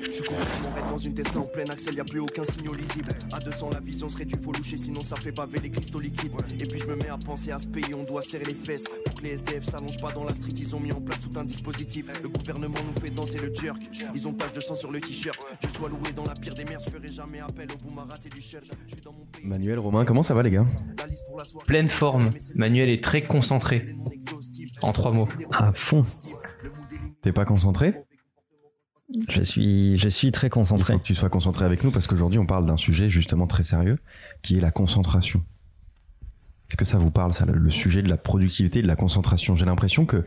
Je suis complètement dans une Tesla en plein axel, y a plus aucun signal lisible. À 200, la vision serait du faut loucher, sinon ça fait baver les cristaux liquides. Et puis je me mets à penser à ce pays, on doit serrer les fesses. Pour que les SDF s'allongent pas dans la street, ils ont mis en place tout un dispositif. Le gouvernement nous fait danser le jerk. Ils ont tache de sang sur le t-shirt. Dieu soit loué dans la pire des merdes, je ferai jamais appel au boomaras et du shirt. Je suis dans mon pays. Manuel, Romain, comment ça va les gars. Pleine forme. Manuel est très concentré. En trois mots. À fond. T'es pas concentré Je suis, je suis très Il concentré. faut que tu sois concentré avec nous parce qu'aujourd'hui on parle d'un sujet justement très sérieux qui est la concentration. Est-ce que ça vous parle ça, le, sujet de la productivité de la concentration? J'ai l'impression que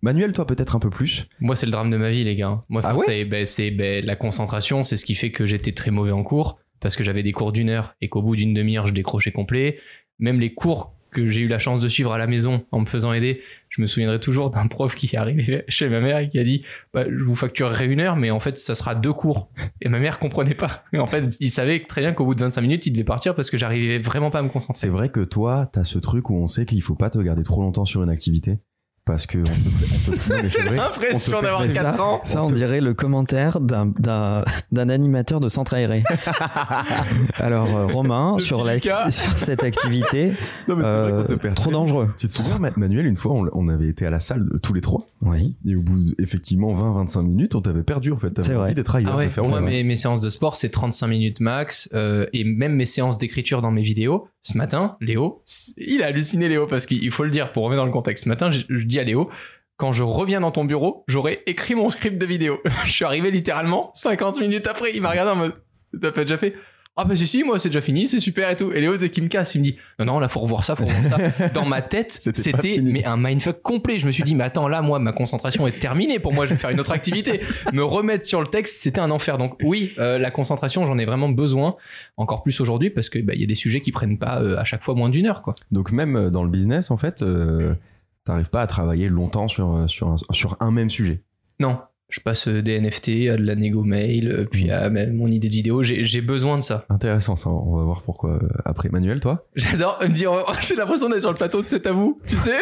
Manuel, toi peut-être un peu plus. Moi, c'est le drame de ma vie, les gars. Moi, Ah ouais? c'est ben, ben, la concentration, c'est ce qui fait que j'étais très mauvais en cours parce que j'avais des cours d'une heure et qu'au bout d'une demi-heure, je décrochais complet. Même les cours que j'ai eu la chance de suivre à la maison en me faisant aider, je me souviendrai toujours d'un prof qui est arrivé chez ma mère et qui a dit bah, Je vous facturerai une heure, mais en fait, ça sera deux cours. Et ma mère comprenait pas. Et en fait, il savait très bien qu'au bout de 25 minutes, il devait partir parce que j'arrivais vraiment pas à me concentrer. C'est vrai que toi, t'as ce truc où on sait qu'il faut pas te garder trop longtemps sur une activité? Parce que on peut, on peut- non, mais c'est J'ai vrai, l'impression d'avoir permet ça. 4 ans. Ça, on dirait le commentaire d'un- d'un d'un animateur de centre aéré. Alors, euh, Romain, sur, la- sur cette activité, Non, mais c'est vrai euh, qu'on te perd trop dangereux. Tu te souviens, Ma- Manuel, une fois, on, on avait été à la salle de- tous les trois Oui. et au bout de, effectivement 20-25 minutes, on t'avait perdu en fait. T'avais C'est envie vrai. d'être ailleurs. Ah ouais, moi, mes, mes séances de sport, c'est 35 minutes max. euh, et même mes séances d'écriture dans mes vidéos. Ce matin, Léo, il a halluciné Léo parce qu'il faut le dire pour remettre dans le contexte. Ce matin, je, je dis à Léo, quand je reviens dans ton bureau, j'aurai écrit mon script de vidéo. je suis arrivé littéralement 50 minutes après. Il m'a regardé en mode, t'as pas déjà fait? Ah bah si si moi c'est déjà fini c'est super et tout. Et Léo c'est qui me casse il me dit non non là faut revoir ça faut revoir ça. Dans ma tête C'était mais un mindfuck complet. Je me suis dit mais attends là moi ma concentration est terminée. Pour moi je vais faire une autre activité. Me remettre sur le texte c'était un enfer. Donc oui euh, la concentration j'en ai vraiment besoin encore plus aujourd'hui parce que bah, il y a des sujets qui prennent pas euh, à chaque fois moins d'une heure quoi. Donc même euh, dans le business, en fait, euh, t'arrives pas à travailler longtemps sur, euh, sur, un, sur un même sujet. non je passe euh, des NFT à de la négo mail euh, puis à même mon idée de vidéo j'ai besoin de ça Intéressant ça, on va voir pourquoi après. Manuel, toi? J'adore me dire oh, j'ai l'impression d'être sur le plateau de c'est à vous tu sais?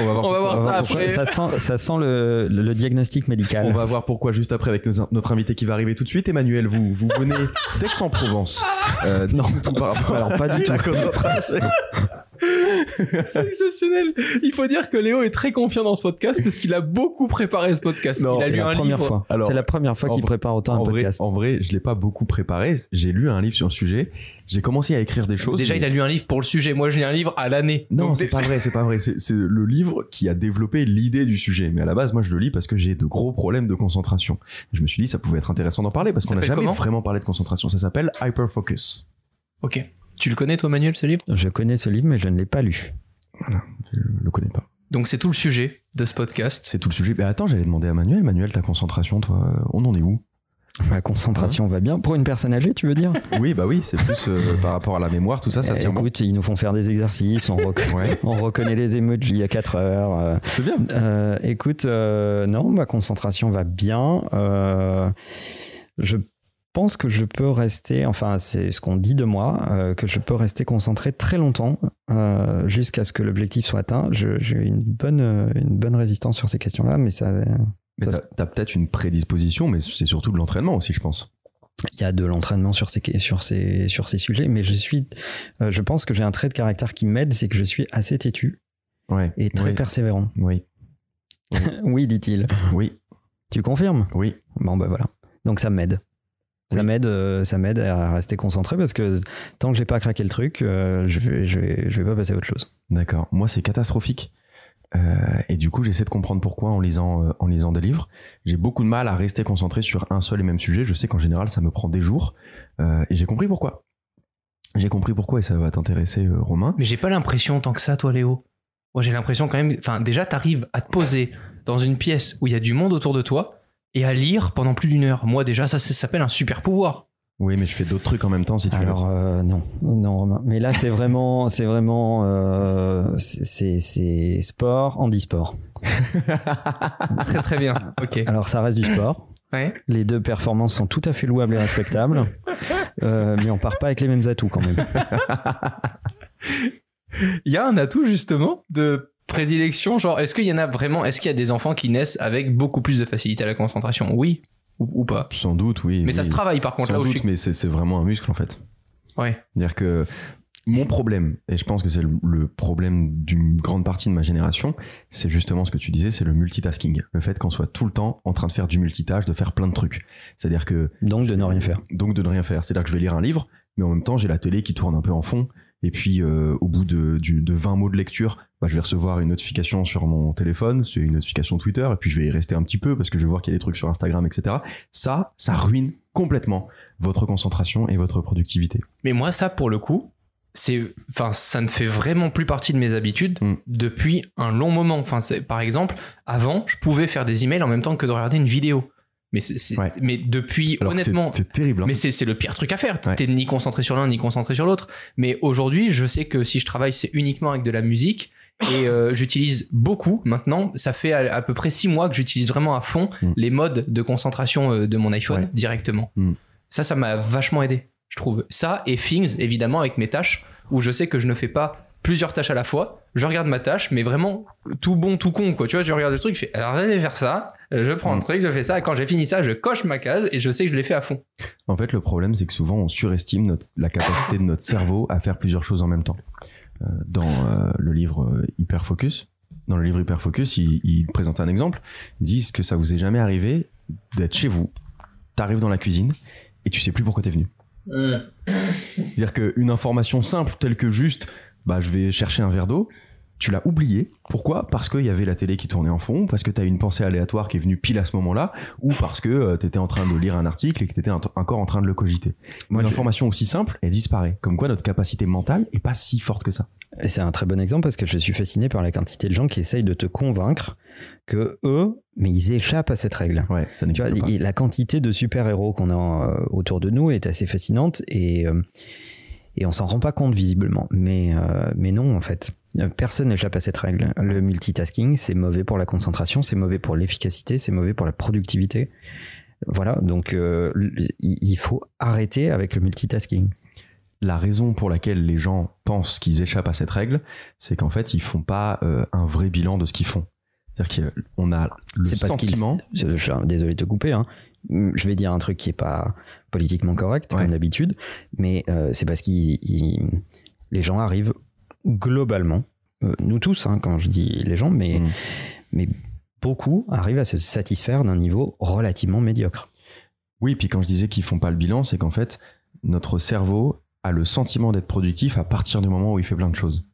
On va voir, On va voir ça après. Ça sent, ça sent le, le- le diagnostic médical. On va voir pourquoi juste après avec nos- notre invité qui va arriver tout de suite. Emmanuel, vous, vous venez d'Aix-en-Provence. Euh, non, tout par rapport Alors, pas du à tout. concentration. C'est exceptionnel. Il faut dire que Léo est très confiant dans ce podcast parce qu'il a beaucoup préparé ce podcast. Non, C'est la première fois. C'est la première fois qu'il prépare autant un En vrai, podcast. en vrai, je l'ai pas beaucoup préparé. J'ai lu un livre sur le sujet. J'ai commencé à écrire des choses. Déjà, mais- il a lu un livre pour le sujet. Moi, j'ai lu un livre à l'année. Non, c'est pas vrai, c'est pas vrai. C'est le livre qui a développé l'idée du sujet. Mais à la base, moi, je le lis parce que j'ai de gros problèmes de concentration. Je me suis dit, ça pouvait être intéressant d'en parler parce qu'on n'a jamais vraiment parlé de concentration. Ça s'appelle Hyperfocus. Ok. Tu le connais, toi, Manuel, ce livre? Je connais ce livre, mais je ne l'ai pas lu. Je le connais pas. Donc, c'est tout le sujet de ce podcast. C'est tout le sujet. Mais attends, j'allais demander à Manuel. Manuel, ta concentration, toi, on en est où? Ma concentration va bien. Pour une personne âgée, tu veux dire? Oui, bah oui, c'est plus euh, par rapport à la mémoire, tout ça, ça Eh, tient bon. Écoute, ils nous font faire des exercices, on, rec- Ouais, on reconnaît les emojis à 4 heures. euh. c'est bien. Euh, écoute, euh, non, ma concentration va bien. Euh, je pense que je peux rester, enfin, c'est ce qu'on dit de moi, euh, que je peux rester concentré très longtemps euh, jusqu'à ce que l'objectif soit atteint. J'ai une bonne, euh, une bonne résistance sur ces questions-là, mais ça, Mais Ça t'as peut-être une prédisposition, mais c'est surtout de l'entraînement aussi, je pense. il y a de l'entraînement sur ces, sur ces, sur ces sujets, mais je suis, euh, je pense que j'ai un trait de caractère qui m'aide, c'est que je suis assez têtu Ouais. et très oui. persévérant. Oui. oui, dit-il. Oui. Tu confirmes? Oui. Bon, bah voilà. Donc ça m'aide. Ça Oui. m'aide, euh, ça m'aide à rester concentré parce que tant que j'ai pas craqué le truc, euh, je vais, je vais, je vais pas passer à autre chose. D'accord. Moi, c'est catastrophique. Euh, et du coup, j'essaie de comprendre pourquoi en lisant, euh, en lisant des livres. J'ai beaucoup de mal à rester concentré sur un seul et même sujet. Je sais qu'en général, ça me prend des jours. Euh, et j'ai compris pourquoi. J'ai compris pourquoi et ça va t'intéresser, Romain. Mais j'ai pas l'impression tant que ça, toi, Léo. Moi, j'ai l'impression quand même. Enfin, déjà, t'arrives à te poser dans une pièce où il y a du monde autour de toi et à lire pendant plus d'une heure. Moi, déjà, ça, ça s'appelle un super pouvoir. Oui, mais je fais d'autres trucs en même temps si tu veux. Alors euh, non, non Romain. Mais là c'est vraiment, c'est vraiment, euh, c'est sport, handisport. Très, très bien. Ok. Alors ça reste du sport. Ouais. Les deux performances sont tout à fait louables et respectables, Euh, mais on part pas avec les mêmes atouts quand même. Il y a un atout justement de prédilection, genre est-ce qu'il y en a vraiment, est-ce qu'il y a des enfants qui naissent avec beaucoup plus de facilité à la concentration? Oui ou, ou pas? Sans doute, oui. Mais ça se travaille par contre Sans là où doute, je suis. mais c'est c'est vraiment un muscle en fait. Ouais. C'est-à-dire que mon problème, et je pense que c'est le, le problème d'une grande partie de ma génération, c'est justement ce que tu disais, c'est le multitasking. Le fait qu'on soit tout le temps en train de faire du multitâche, de faire plein de trucs. C'est-à-dire que Donc de ne rien faire. donc de ne rien faire. C'est-à-dire que je vais lire un livre, mais en même temps j'ai la télé qui tourne un peu en fond. Et puis euh, au bout de, du- de 20 mots de lecture, bah, je vais recevoir une notification sur mon téléphone, c'est une notification Twitter, et puis je vais y rester un petit peu parce que je vais voir qu'il y a des trucs sur Instagram, etc. Ça, ça ruine complètement votre concentration et votre productivité. Mais moi, ça, pour le coup, c'est, enfin, ça ne fait vraiment plus partie de mes habitudes Mm. depuis un long moment. Enfin, par exemple, avant, je pouvais faire des emails en même temps que de regarder une vidéo. Mais c'est, Ouais. mais depuis, Alors honnêtement, c'est terrible. hein. mais c'est, c'est le pire truc à faire. Ouais. T'es ni concentré sur l'un ni concentré sur l'autre. Mais aujourd'hui, je sais que si je travaille, c'est uniquement avec de la musique. Et euh, j'utilise beaucoup maintenant. Ça fait à, à peu près six mois que j'utilise vraiment à fond Mm. les modes de concentration euh, de mon iPhone Ouais. directement. Mm. Ça, ça m'a vachement aidé, je trouve. Ça et Things, évidemment, avec mes tâches, où je sais que je ne fais pas plusieurs tâches à la fois. Je regarde ma tâche, mais vraiment tout bon, tout con, quoi. Tu vois, je regarde le truc, je fais, alors je vais faire ça, je prends le Mm. truc, je fais ça, et quand j'ai fini ça, je coche ma case et je sais que je l'ai fait à fond. En fait, le problème, c'est que souvent, on surestime notre- la capacité de notre cerveau à faire plusieurs choses en même temps. Euh, dans euh, le livre euh, Hyper Focus, dans le livre Hyper Focus, il, il présente un exemple. Il dit que ça vous est jamais arrivé d'être chez vous, t'arrives dans la cuisine et tu sais plus pourquoi t'es venu. C'est-à-dire qu'une information simple telle que juste, bah, je vais chercher un verre d'eau, tu l'as oublié. Pourquoi? Parce qu'il y avait la télé qui tournait en fond, parce que tu as une pensée aléatoire qui est venue pile à ce moment-là, ou parce que tu étais en train de lire un article et que tu étais encore en train de le cogiter. Moi, une je- information aussi simple, elle disparaît. Comme quoi notre capacité mentale est pas si forte que ça. C'est un très bon exemple parce que je suis fasciné par la quantité de gens qui essayent de te convaincre que eux, mais ils échappent à cette règle. Ouais, ça Tu vois, n'existe pas. il- la quantité de super-héros qu'on a euh, autour de nous est assez fascinante et, euh, et on s'en rend pas compte visiblement. Mais, euh, mais non, en fait. Euh, Personne n'échappe à cette règle. Le multitasking, c'est mauvais pour la concentration, c'est mauvais pour l'efficacité, c'est mauvais pour la productivité. Voilà, donc euh, il faut arrêter avec le multitasking. La raison pour laquelle les gens pensent qu'ils échappent à cette règle, c'est qu'en fait, ils font pas euh, un vrai bilan de ce qu'ils font. C'est-à-dire qu'on a le parce sentiment. Désolé de te couper. Hein. Je vais dire un truc qui est pas politiquement correct, Ouais. comme d'habitude, mais euh, c'est parce ils- Les gens arrivent globalement, euh, nous tous, hein, quand je dis les gens, mais, Mm. mais beaucoup arrivent à se satisfaire d'un niveau relativement médiocre. Oui, puis quand je disais qu'ils font pas le bilan, c'est qu'en fait, notre cerveau a le sentiment d'être productif à partir du moment où il fait plein de choses.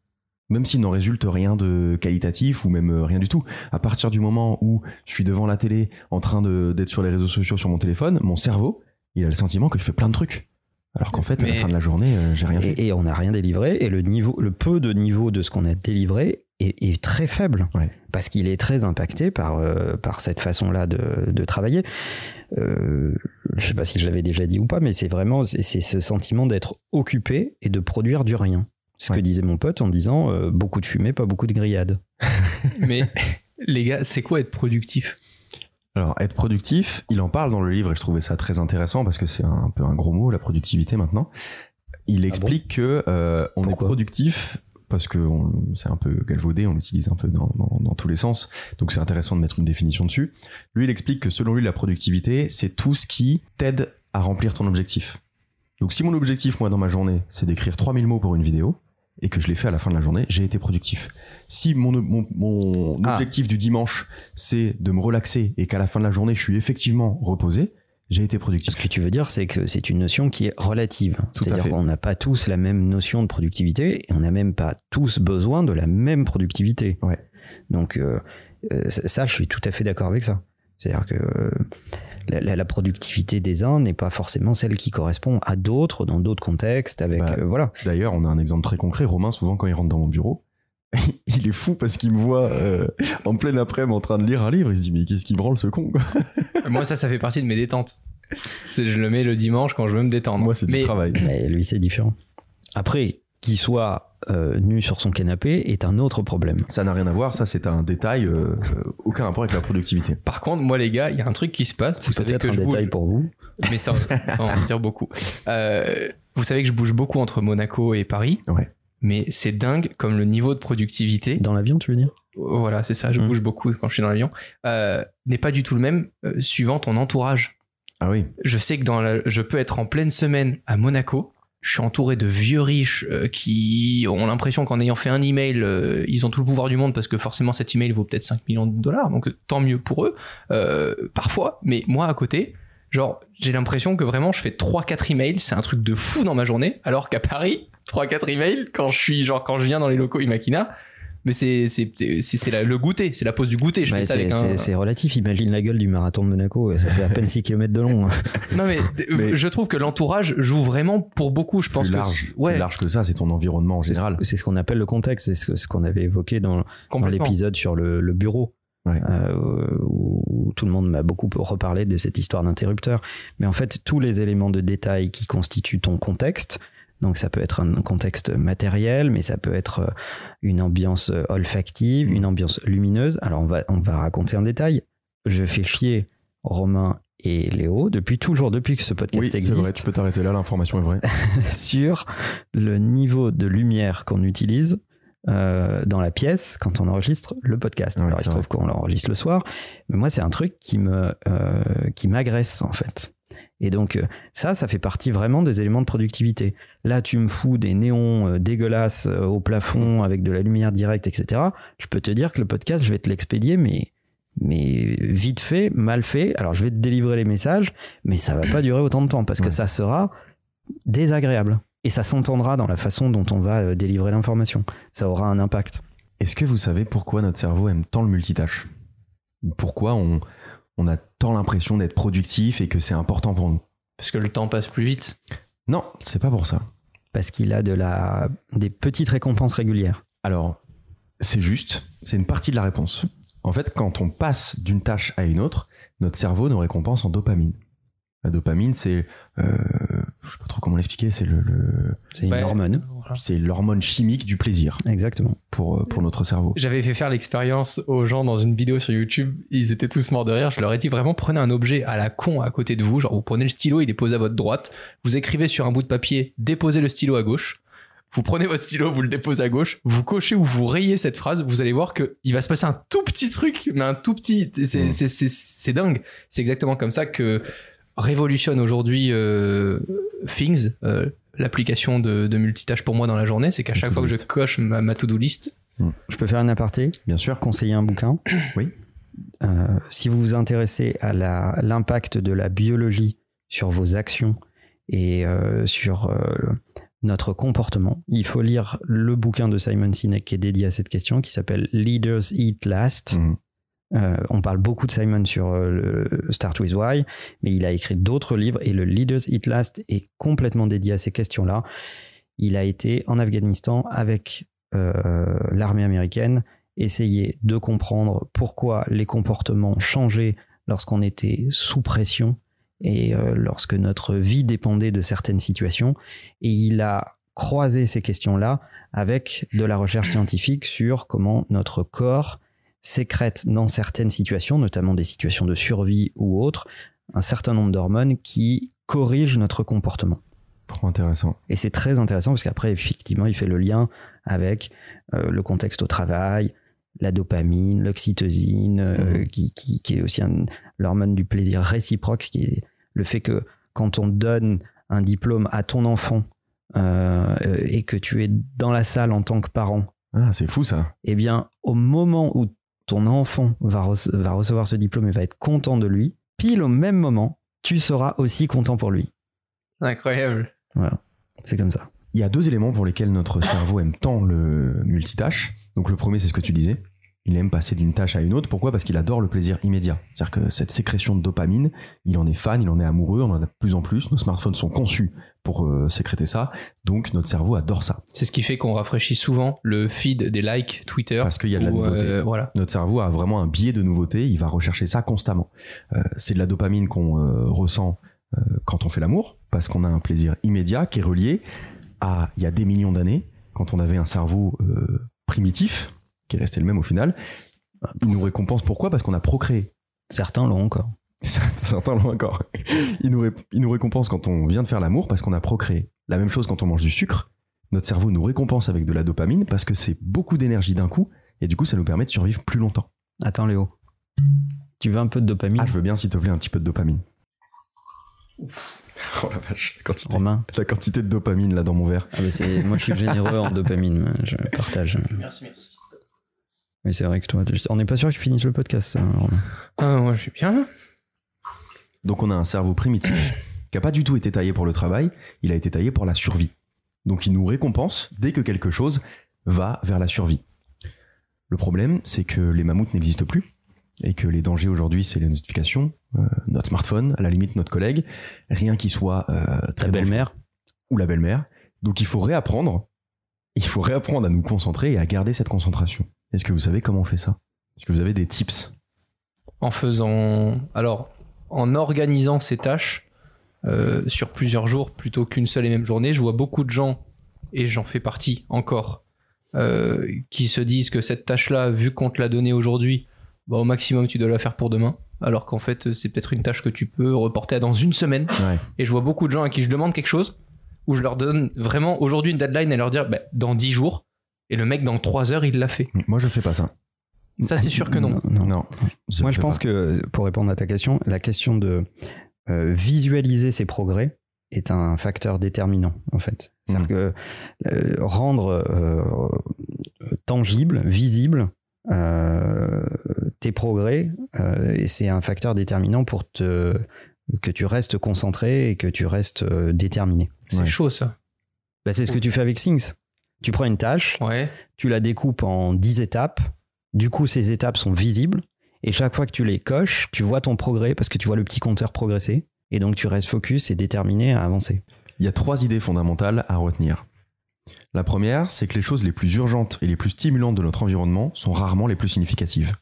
Même s'il n'en résulte rien de qualitatif ou même euh, rien du tout. À partir du moment où je suis devant la télé en train d'être sur les réseaux sociaux sur mon téléphone, mon cerveau, il a le sentiment que je fais plein de trucs. Alors qu'en fait, à la fin de la journée, euh, j'ai rien fait. Et, on n'a rien délivré, et le, niveau, le peu de niveau de ce qu'on a délivré est, est très faible, Ouais. parce qu'il est très impacté par, euh, par cette façon-là de, de travailler. Euh, je sais pas si je l'avais déjà dit ou pas, mais c'est vraiment c'est ce sentiment d'être occupé et de produire du rien. Ce Ouais. que disait mon pote en disant euh, beaucoup de fumée, pas beaucoup de grillade. Mais les gars, c'est quoi être productif? Alors, être productif, il en parle dans le livre et je trouvais ça très intéressant parce que c'est un peu un gros mot, la productivité maintenant. Il explique que euh, on est productif parce que on- c'est un peu galvaudé, on l'utilise un peu dans, dans, dans tous les sens, donc c'est intéressant de mettre une définition dessus. Lui, il explique que selon lui, la productivité, c'est tout ce qui t'aide à remplir ton objectif. Donc si mon objectif, moi, dans ma journée, c'est d'écrire 3000 mots pour une vidéo, et que je l'ai fait à la fin de la journée, j'ai été productif. Si mon, mon, mon Ah. objectif du dimanche, c'est de me relaxer et qu'à la fin de la journée, je suis effectivement reposé, j'ai été productif. Ce que tu veux dire, c'est que c'est une notion qui est relative. C'est-à-dire qu'on n'a pas tous la même notion de productivité et on n'a même pas tous besoin de la même productivité. Ouais. Donc, euh, euh, ça, ça, je suis tout à fait d'accord avec ça. C'est-à-dire que euh, la, la- la productivité des uns n'est pas forcément celle qui correspond à d'autres dans d'autres contextes. Avec Bah, euh, voilà. D'ailleurs, on a un exemple très concret. Romain, souvent, quand il rentre dans mon bureau, il est fou parce qu'il me voit euh, en pleine après-midi en train de lire un livre. Il se dit, mais qu'est-ce qu'il branle ce con Moi, ça, ça fait partie de mes détentes. Je le mets le dimanche quand je veux me détendre. Moi, c'est du Mais travail. Mais lui, c'est différent. Après, qu'il soit euh, nu sur son canapé est un autre problème. Ça n'a rien à voir. Ça, c'est un détail. euh, euh, aucun rapport avec la productivité. par contre, moi, les gars, il y a un truc qui se passe. C'est peut-être que un je bouge. détail pour vous. Mais ça, on va en dire beaucoup. Euh, vous savez que je bouge beaucoup entre Monaco et Paris. Ouais. mais c'est dingue comme le niveau de productivité. Dans l'avion, tu veux dire? Voilà, c'est ça, je Mm. bouge beaucoup quand je suis dans l'avion. euh, n'est pas du tout le même euh, suivant ton entourage. Ah oui. Je sais que dans la- je peux être en pleine semaine à Monaco. Je suis entouré de vieux riches euh, qui ont l'impression qu'en ayant fait un email, euh, ils ont tout le pouvoir du monde parce que forcément cet email vaut peut-être 5 millions de dollars. Donc tant mieux pour eux. Euh, parfois, mais moi à côté, genre j'ai l'impression que vraiment je fais 3-4 emails. C'est un truc de fou dans ma journée. Alors qu'à Paris, 3-4 emails quand je suis genre quand je viens dans les locaux Imakina. Mais c'est le goûter, c'est la pause du goûter. Ouais, ça c'est, un. relatif. Imagine la gueule du marathon de Monaco. Ça fait à peine 6 km de long. hein. Non mais, Mais- je trouve que l'entourage joue vraiment pour beaucoup. Je pense plus que large, ouais, plus large que ça, c'est ton environnement en C'est, général. c'est ce qu'on appelle le contexte. C'est ce, ce qu'on avait évoqué dans, l'épisode sur le, le bureau. Ouais. euh, où tout le monde m'a beaucoup reparlé de cette histoire d'interrupteur. Mais en fait, tous les éléments de détail qui constituent ton contexte, donc ça peut être un contexte matériel, mais ça peut être euh, une ambiance euh, olfactive, une ambiance lumineuse. Alors on va, on va raconter un détail. Je fais chier Romain et Léo depuis toujours, depuis que ce podcast Oui, c'est existe vrai, tu peux t'arrêter là, l'information est vraie. sur le niveau de lumière qu'on utilise euh, dans la pièce quand on enregistre le podcast. Ouais, Alors il se trouve qu'on l'enregistre le soir, mais moi c'est un truc qui me euh, qui m'agresse en fait. Et donc euh, ça, ça fait partie vraiment des éléments de productivité. Là, tu me fous des néons euh, dégueulasses euh, au plafond avec de la lumière directe, etc. Je peux te dire que le podcast, je vais te l'expédier, mais mais vite fait, mal fait. Alors je vais te délivrer les messages, mais ça va pas durer autant de temps parce que ça sera désagréable. Et ça s'entendra dans la façon dont on va délivrer l'information. Ça aura un impact. Est-ce que vous savez pourquoi notre cerveau aime tant le multitâche? Pourquoi on, on a tant l'impression d'être productif et que c'est important pour nous Parce que le temps passe plus vite. Non, c'est pas pour ça. Parce qu'il a de la, des petites récompenses régulières. Alors, c'est juste, c'est une partie de la réponse. En fait, quand on passe d'une tâche à une autre, notre cerveau nous récompense en dopamine. La dopamine, c'est, euh, je sais pas trop comment l'expliquer, c'est le, le- C'est une Ouais, hormone. voilà. c'est l'hormone chimique du plaisir Exactement. pour, euh, pour notre cerveau. J'avais fait faire l'expérience aux gens dans une vidéo sur YouTube. Ils étaient tous morts de rire. Je leur ai dit vraiment prenez un objet à la con à côté de vous. Genre vous prenez le stylo, il est posé à votre droite. Vous écrivez sur un bout de papier, déposez le stylo à gauche. Vous prenez votre stylo, vous le déposez à gauche, vous cochez ou vous rayez cette phrase, vous allez voir que il va se passer un tout petit truc, mais un tout petit. C'est Mm. c'est- c'est- c'est dingue. C'est exactement comme ça que révolutionne aujourd'hui euh, Things, euh, l'application de, de multitâche pour moi dans la journée. C'est qu'à chaque fois que je coche ma, ma to-do list, Je peux faire un aparté? Bien sûr. conseiller un bouquin? Oui. Euh, si vous vous intéressez à la- l'impact de la biologie sur vos actions et euh, sur euh, notre comportement, il faut lire le bouquin de Simon Sinek qui est dédié à cette question, qui s'appelle Leaders Eat Last. Mhm. Euh, on parle beaucoup de Simon sur euh, Start with Why, mais il a écrit d'autres livres et le Leaders Eat Last est complètement dédié à ces questions-là. Il a été en Afghanistan avec euh, l'armée américaine, essayer de comprendre pourquoi les comportements changeaient lorsqu'on était sous pression et lorsque notre vie dépendait de certaines situations. Et il a croisé ces questions-là avec de la recherche scientifique sur comment notre corps sécrète dans certaines situations, notamment des situations de survie ou autres, un certain nombre d'hormones qui corrigent notre comportement. Trop intéressant. Et c'est très intéressant parce qu'après, effectivement, il fait le lien avec euh, le contexte au travail, la dopamine, l'oxytocine, euh, Mhm. qui, qui, qui est aussi l'hormone du plaisir réciproque, qui est le fait que quand on donne un diplôme à ton enfant euh, et que tu es dans la salle en tant que parent, Ah, c'est fou ça. eh bien, au moment où ton enfant va, rece- va recevoir ce diplôme et va être content de lui, pile au même moment, tu seras aussi content pour lui. incroyable. Voilà, c'est comme ça. Il y a deux éléments pour lesquels notre cerveau aime tant le multitâche. Donc le premier, c'est ce que tu disais. Il aime passer d'une tâche à une autre. Pourquoi? Parce qu'il adore le plaisir immédiat. C'est-à-dire que cette sécrétion de dopamine, il en est fan, il en est amoureux, on en a de plus en plus. Nos smartphones sont conçus pour euh, sécréter ça. Donc notre cerveau adore ça. C'est ce qui fait qu'on rafraîchit souvent le feed des likes Twitter. Parce qu'il y a de la nouveauté. euh, voilà. Notre cerveau a vraiment un biais de nouveauté, il va rechercher ça constamment. Euh, c'est de la dopamine qu'on ressent quand on fait l'amour, parce qu'on a un plaisir immédiat qui est relié à il y a des millions d'années, quand on avait un cerveau primitif, qui est resté le même au final. Il nous récompense pourquoi? Parce qu'on a procréé. Certains l'ont encore. Certains l'ont encore. Il nous, ré- il nous récompense quand on vient de faire l'amour parce qu'on a procréé. La même chose quand on mange du sucre. Notre cerveau nous récompense avec de la dopamine parce que c'est beaucoup d'énergie d'un coup et du coup ça nous permet de survivre plus longtemps. Attends, Léo. Tu veux un peu de dopamine? Ah, je veux bien s'il te plaît un petit peu de dopamine. Oh la vache, la quantité, Romain la quantité de dopamine là dans mon verre. ah bah Moi, je suis généreux en dopamine. Je partage. Merci, merci. Mais c'est vrai que toi, tu- on n'est pas sûr que tu finisses le podcast, Romain. Ah, moi, je suis bien là. Donc on a un cerveau primitif qui a pas du tout été taillé pour le travail, il a été taillé pour la survie. Donc il nous récompense dès que quelque chose va vers la survie. Le problème, c'est que les mammouths n'existent plus et que les dangers aujourd'hui, c'est les notifications, euh, notre smartphone, à la limite notre collègue, rien qui soit euh, Ta très belle-mère ou la belle-mère. Donc il faut réapprendre, il faut réapprendre à nous concentrer et à garder cette concentration. Est-ce que vous savez comment on fait ça? Est-ce que vous avez des tips? En faisant. Alors, en organisant ces tâches euh, sur plusieurs jours plutôt qu'une seule et même journée, je vois beaucoup de gens, et j'en fais partie encore, euh, qui se disent que cette tâche-là, vu qu'on te l'a donnée aujourd'hui, bah, au maximum tu dois la faire pour demain. Alors qu'en fait, c'est peut-être une tâche que tu peux reporter à dans une semaine. Ouais. Et je vois beaucoup de gens à qui je demande quelque chose, où je leur donne vraiment aujourd'hui une deadline et leur dire bah, dans 10 jours, et le mec dans 3 heures il l'a fait. Moi je fais pas ça. Ça c'est sûr que non. non. Non. Moi, je pense pas. que pour répondre à ta question, la question de euh, visualiser ses progrès est un facteur déterminant, en fait. C'est-à-dire Mhm. que euh, rendre euh, tangible, visible euh, tes progrès, euh, c'est un facteur déterminant pour te que tu restes concentré et que tu restes euh, déterminé. C'est Ouais. chaud ça. Bah, c'est ce que tu fais avec Things. Tu prends une tâche, Ouais. tu la découpes en 10 étapes. Du coup, ces étapes sont visibles. Et chaque fois que tu les coches, tu vois ton progrès parce que tu vois le petit compteur progresser. Et donc, tu restes focus et déterminé à avancer. Il y a trois idées fondamentales à retenir. La première, c'est que les choses les plus urgentes et les plus stimulantes de notre environnement sont rarement les plus significatives.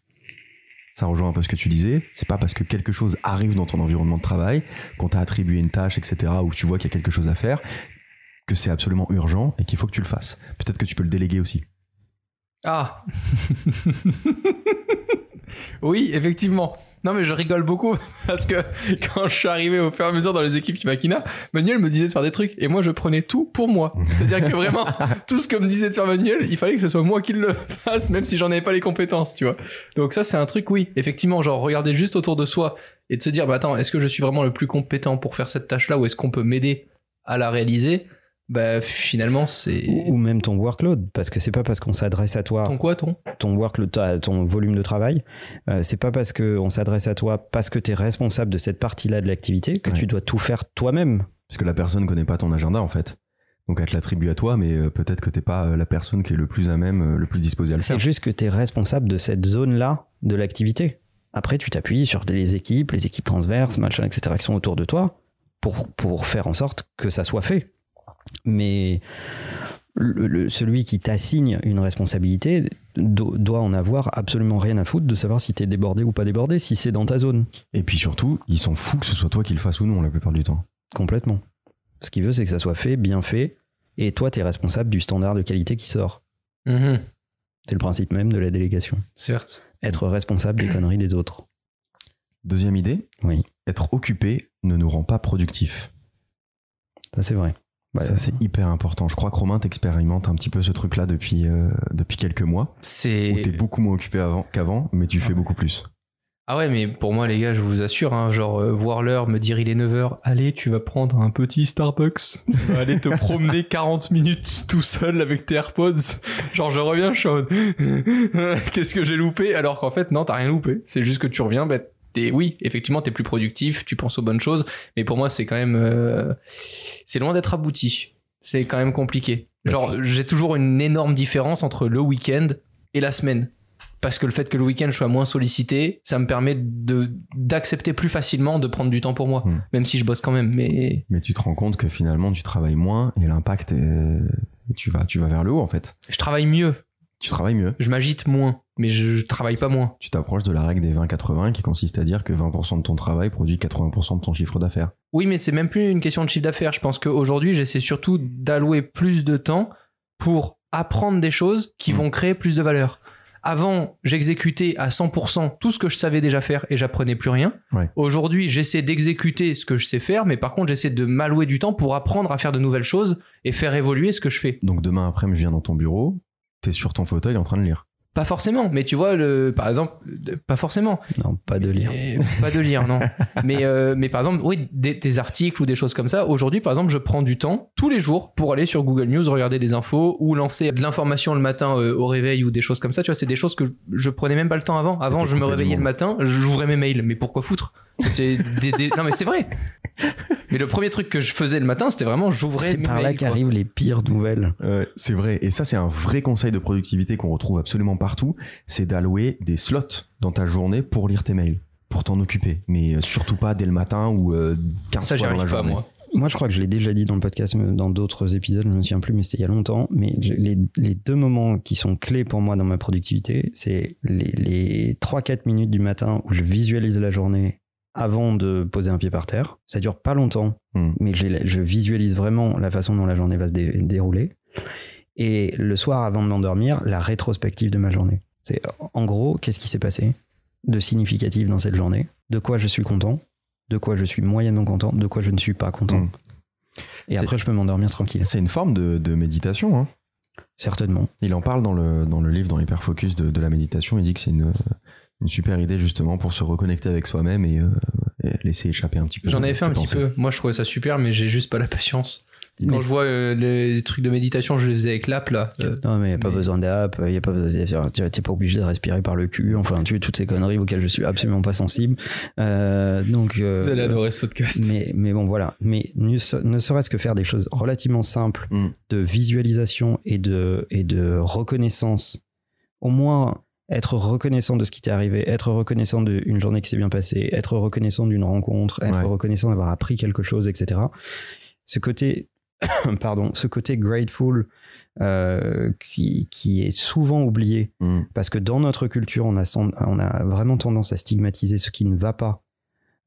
Ça rejoint un peu ce que tu disais. C'est pas parce que quelque chose arrive dans ton environnement de travail, qu'on t'a attribué une tâche, etc., ou que tu vois qu'il y a quelque chose à faire, que c'est absolument urgent et qu'il faut que tu le fasses. Peut-être que tu peux le déléguer aussi. Ah Oui, effectivement. Non, mais je rigole beaucoup parce que quand je suis arrivé au fur et à mesure dans les équipes Makina, Manuel me disait de faire des trucs et moi je prenais tout pour moi. C'est-à-dire que vraiment, tout ce que me disait de faire Manuel, il fallait que ce soit moi qui le fasse, même si j'en avais pas les compétences, tu vois. Donc, ça, c'est un truc, oui, effectivement, genre regarder juste autour de soi et de se dire, bah attends, est-ce que je suis vraiment le plus compétent pour faire cette tâche-là ou est-ce qu'on peut m'aider à la réaliser? Bah finalement, c'est. Ou, même ton workload. Parce que c'est pas parce qu'on s'adresse à toi, Ton quoi, ton? Ton workload, ton volume de travail, euh, c'est pas parce qu'on s'adresse à toi parce que tu es responsable de cette partie-là de l'activité que Ouais. tu dois tout faire toi-même. Parce que la personne connaît pas ton agenda, en fait. Donc elle te l'attribue à toi, mais euh, peut-être que t'es pas euh, la personne qui est le plus à même, euh, le plus disposé à le C'est faire. juste que tu es responsable de cette zone-là de l'activité. Après, tu t'appuies sur les équipes, les équipes transverses, machin, etc., qui sont autour de toi pour, pour faire en sorte que ça soit fait. Mais le- le- celui qui t'assigne une responsabilité do- doit en avoir absolument rien à foutre de savoir si tu es débordé ou pas débordé, si c'est dans ta zone. Et puis surtout, ils s'en foutent que ce soit toi qui le fasses ou non la plupart du temps. Complètement. Ce qu'il veut, c'est que ça soit fait, bien fait, et toi, tu es responsable du standard de qualité qui sort. Mhm. C'est le principe même de la délégation. Certes. Être responsable des conneries des autres. Deuxième idée, Oui, être occupé ne nous rend pas productifs. ça c'est vrai. Bah, Ça, c'est hyper important. Je crois que Romain t'expérimente un petit peu ce truc-là depuis, euh, depuis quelques mois. Où C'est. t'es beaucoup moins occupé avant- qu'avant, mais tu fais beaucoup plus. Ah ouais, mais pour moi, les gars, je vous assure, hein, genre, euh, voir l'heure, me dire il est 9h, allez, tu vas prendre un petit Starbucks, aller te promener 40 minutes tout seul avec tes AirPods. Genre, je reviens, je suis en mode, qu'est-ce que j'ai loupé? Alors qu'en fait, non, t'as rien loupé. C'est juste que tu reviens, bah, t'es, oui, effectivement, t'es plus productif, tu penses aux bonnes choses, mais pour moi, c'est quand même, euh, c'est loin d'être abouti. C'est quand même compliqué. Genre, j'ai toujours une énorme différence entre le week-end et la semaine parce que le fait que le week-end je sois moins sollicité, ça me permet de d'accepter plus facilement de prendre du temps pour moi, Hmm. même si je bosse quand même. Mais Mais tu te rends compte que finalement, tu travailles moins et l'impact, est... tu, vas, tu vas vers le haut en fait. je travaille mieux, Tu travailles mieux. je m'agite moins, mais je, travaille pas moins. Tu t'approches de la règle des 20-80 qui consiste à dire que 20% de ton travail produit 80% de ton chiffre d'affaires. Oui, mais c'est même plus une question de chiffre d'affaires. Je pense qu'aujourd'hui, j'essaie surtout d'allouer plus de temps pour apprendre des choses qui Hmm. vont créer plus de valeur. Avant, j'exécutais à 100% tout ce que je savais déjà faire et j'apprenais plus rien. Ouais. Aujourd'hui, j'essaie d'exécuter ce que je sais faire, mais par contre, j'essaie de m'allouer du temps pour apprendre à faire de nouvelles choses et faire évoluer ce que je fais. Donc demain après, je viens dans ton bureau, t'es sur ton fauteuil en train de lire. Pas forcément, mais tu vois, le, par exemple, pas forcément. Non, pas de lire. Mais- pas de lire, non. mais, euh, mais par exemple, oui, des, des articles ou des choses comme ça. Aujourd'hui, par exemple, je prends du temps tous les jours pour aller sur Google News, regarder des infos ou lancer de l'information le matin euh, au réveil ou des choses comme ça. Tu vois, c'est des choses que je, je prenais même pas le temps avant. Avant, je me réveillais le matin, j'ouvrais mes mails. Mais pourquoi foutre? C'était des- des- Non, mais c'est vrai. Mais le premier truc que je faisais le matin, c'était vraiment j'ouvrais C'est par là qu'arrivent les pires nouvelles. C'est vrai. Et ça, c'est un vrai conseil de productivité qu'on retrouve absolument partout. C'est d'allouer des slots dans ta journée pour lire tes mails, pour t'en occuper. Mais euh, surtout pas dès le matin ou euh, 15 Ça, j'y fois dans la arrive pas, journée. moi. Moi, je crois que je l'ai déjà dit dans le podcast, dans d'autres épisodes, je ne me souviens plus, mais c'était il y a longtemps. Mais je- les, les deux moments qui sont clés pour moi dans ma productivité, c'est les, les 3-4 minutes du matin où je visualise la journée avant de poser un pied par terre. Ça dure pas longtemps, Hmm. mais je visualise vraiment la façon dont la journée va se dé- dérouler. Et le soir, avant de m'endormir, la rétrospective de ma journée. C'est en gros, qu'est-ce qui s'est passé de significatif dans cette journée, de quoi je suis content, de quoi je suis moyennement content, de quoi je ne suis pas content. Hmm. Et après, je peux m'endormir tranquille. C'est une forme de, de méditation. Hein. Certainement. Il en parle dans le, dans le livre, dans l'hyperfocus de, de la méditation. Il dit que c'est une, une super idée justement pour se reconnecter avec soi-même et, euh, et laisser échapper un petit peu. J'en avais fait un petit pensées. peu. Moi, je trouvais ça super, mais j'ai juste pas la patience. Quand Mais je vois euh, les trucs de méditation, je les faisais avec l'app là. euh, Non, mais il n'y a pas Mais- besoin d'app, il y a pas besoin- tu n'es pas obligé de respirer par le cul, enfin, tu toutes ces conneries auxquelles je suis absolument pas sensible. Euh, donc, euh, Vous allez adorer ce podcast. mais, mais bon, voilà. Mais ne, se- ne serait-ce que faire des choses relativement simples Mm. de visualisation et de, et de reconnaissance, au moins être reconnaissant de ce qui t'est arrivé, être reconnaissant d'une journée qui s'est bien passée, être reconnaissant d'une rencontre, être Ouais. reconnaissant d'avoir appris quelque chose, etc. Ce côté, pardon, ce côté grateful euh, qui, qui est souvent oublié Mm. parce que dans notre culture, on a, on a vraiment tendance à stigmatiser ce qui ne va pas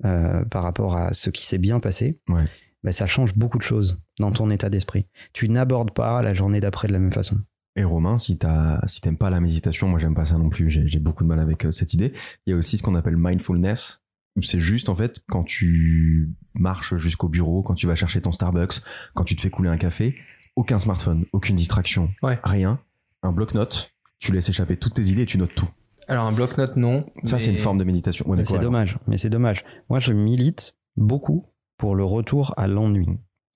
euh, par rapport à ce qui s'est bien passé. Ouais. Ben, ça change beaucoup de choses dans ton état d'esprit. Tu n'abordes pas la journée d'après de la même façon. Et Romain, si t'as, si t'aimes pas la méditation, moi j'aime pas ça non plus. J'ai, j'ai beaucoup de mal avec euh, cette idée. Il y a aussi ce qu'on appelle mindfulness. C'est juste en fait quand tu marches jusqu'au bureau, quand tu vas chercher ton Starbucks, quand tu te fais couler un café, aucun smartphone, aucune distraction, Ouais. rien, un bloc-notes. Tu laisses échapper toutes tes idées et tu notes tout. Alors, un bloc-notes, non. Ça, mais- c'est une forme de méditation. Ouais, mais c'est dommage. Mais c'est dommage. Moi, je milite beaucoup pour le retour à l'ennui.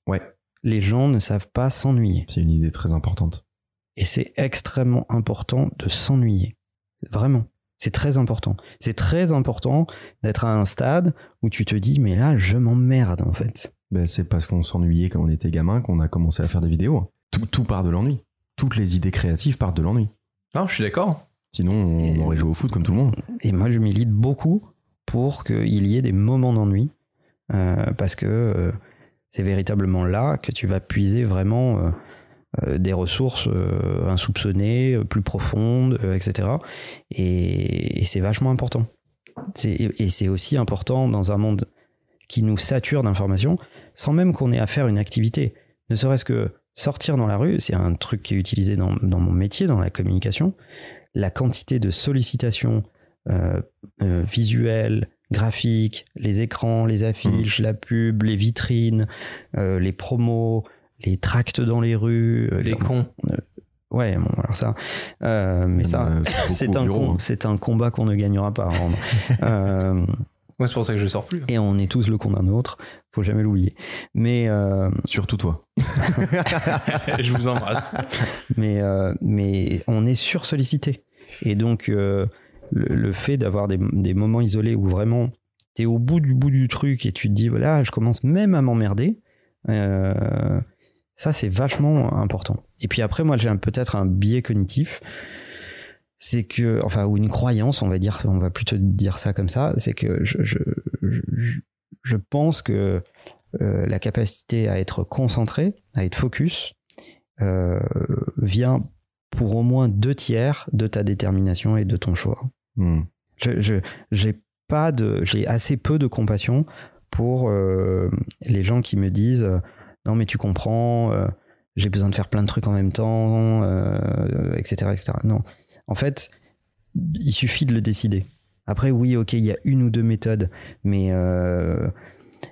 Ouais, Les gens ne savent pas s'ennuyer. c'est une idée très importante. Et c'est extrêmement important de s'ennuyer. Vraiment. C'est très important. C'est très important d'être à un stade où tu te dis, mais là, je m'emmerde, en fait. Ben, c'est parce qu'on s'ennuyait quand on était gamin qu'on a commencé à faire des vidéos. Tout, tout part de l'ennui. Toutes les idées créatives partent de l'ennui. Non, je suis d'accord. Sinon, on aurait joué au foot comme tout le monde. Et moi, je milite beaucoup pour qu'il y ait des moments d'ennui, euh, parce que euh, c'est véritablement là que tu vas puiser vraiment euh, des ressources euh, insoupçonnées, euh, plus profondes, euh, etc. Et, et c'est vachement important. Et c'est aussi important dans un monde qui nous sature d'informations, sans même qu'on ait à faire une activité. Ne serait-ce que sortir dans la rue, c'est un truc qui est utilisé dans, dans mon métier, dans la communication. La quantité de sollicitations euh, euh, visuelles, graphiques, les écrans, les affiches, la pub, les vitrines, euh, les promos, les tracts dans les rues. euh, Les cons. Ouais, bon, alors ça. euh, mais ça, Euh, c'est un, bureau, com- hein. c'est un combat qu'on ne gagnera pas à rendre. Euh, Moi, c'est pour ça que je sors plus. et on est tous le con d'un autre, faut jamais l'oublier. Mais, euh, Surtout toi. je vous embrasse. mais, euh, mais on est sursollicité. Et donc, euh, le, le fait d'avoir des, des moments isolés où vraiment tu es au bout du bout du truc et tu te dis, voilà, je commence même à m'emmerder, euh, ça, c'est vachement important. Et puis après, moi, j'ai peut-être un biais cognitif. C'est que, enfin, ou une croyance, on va dire, on va plutôt dire ça comme ça, c'est que je, je, je, je pense que euh, la capacité à être concentré, à être focus, euh, vient pour au moins deux tiers de ta détermination et de ton choix. Hmm. Je, je- j'ai pas de, j'ai assez peu de compassion pour euh, les gens qui me disent non mais tu comprends, euh, j'ai besoin de faire plein de trucs en même temps, euh, etc.. Non, en fait, il suffit de le décider. Après, oui, ok, il y a une ou deux méthodes, mais euh,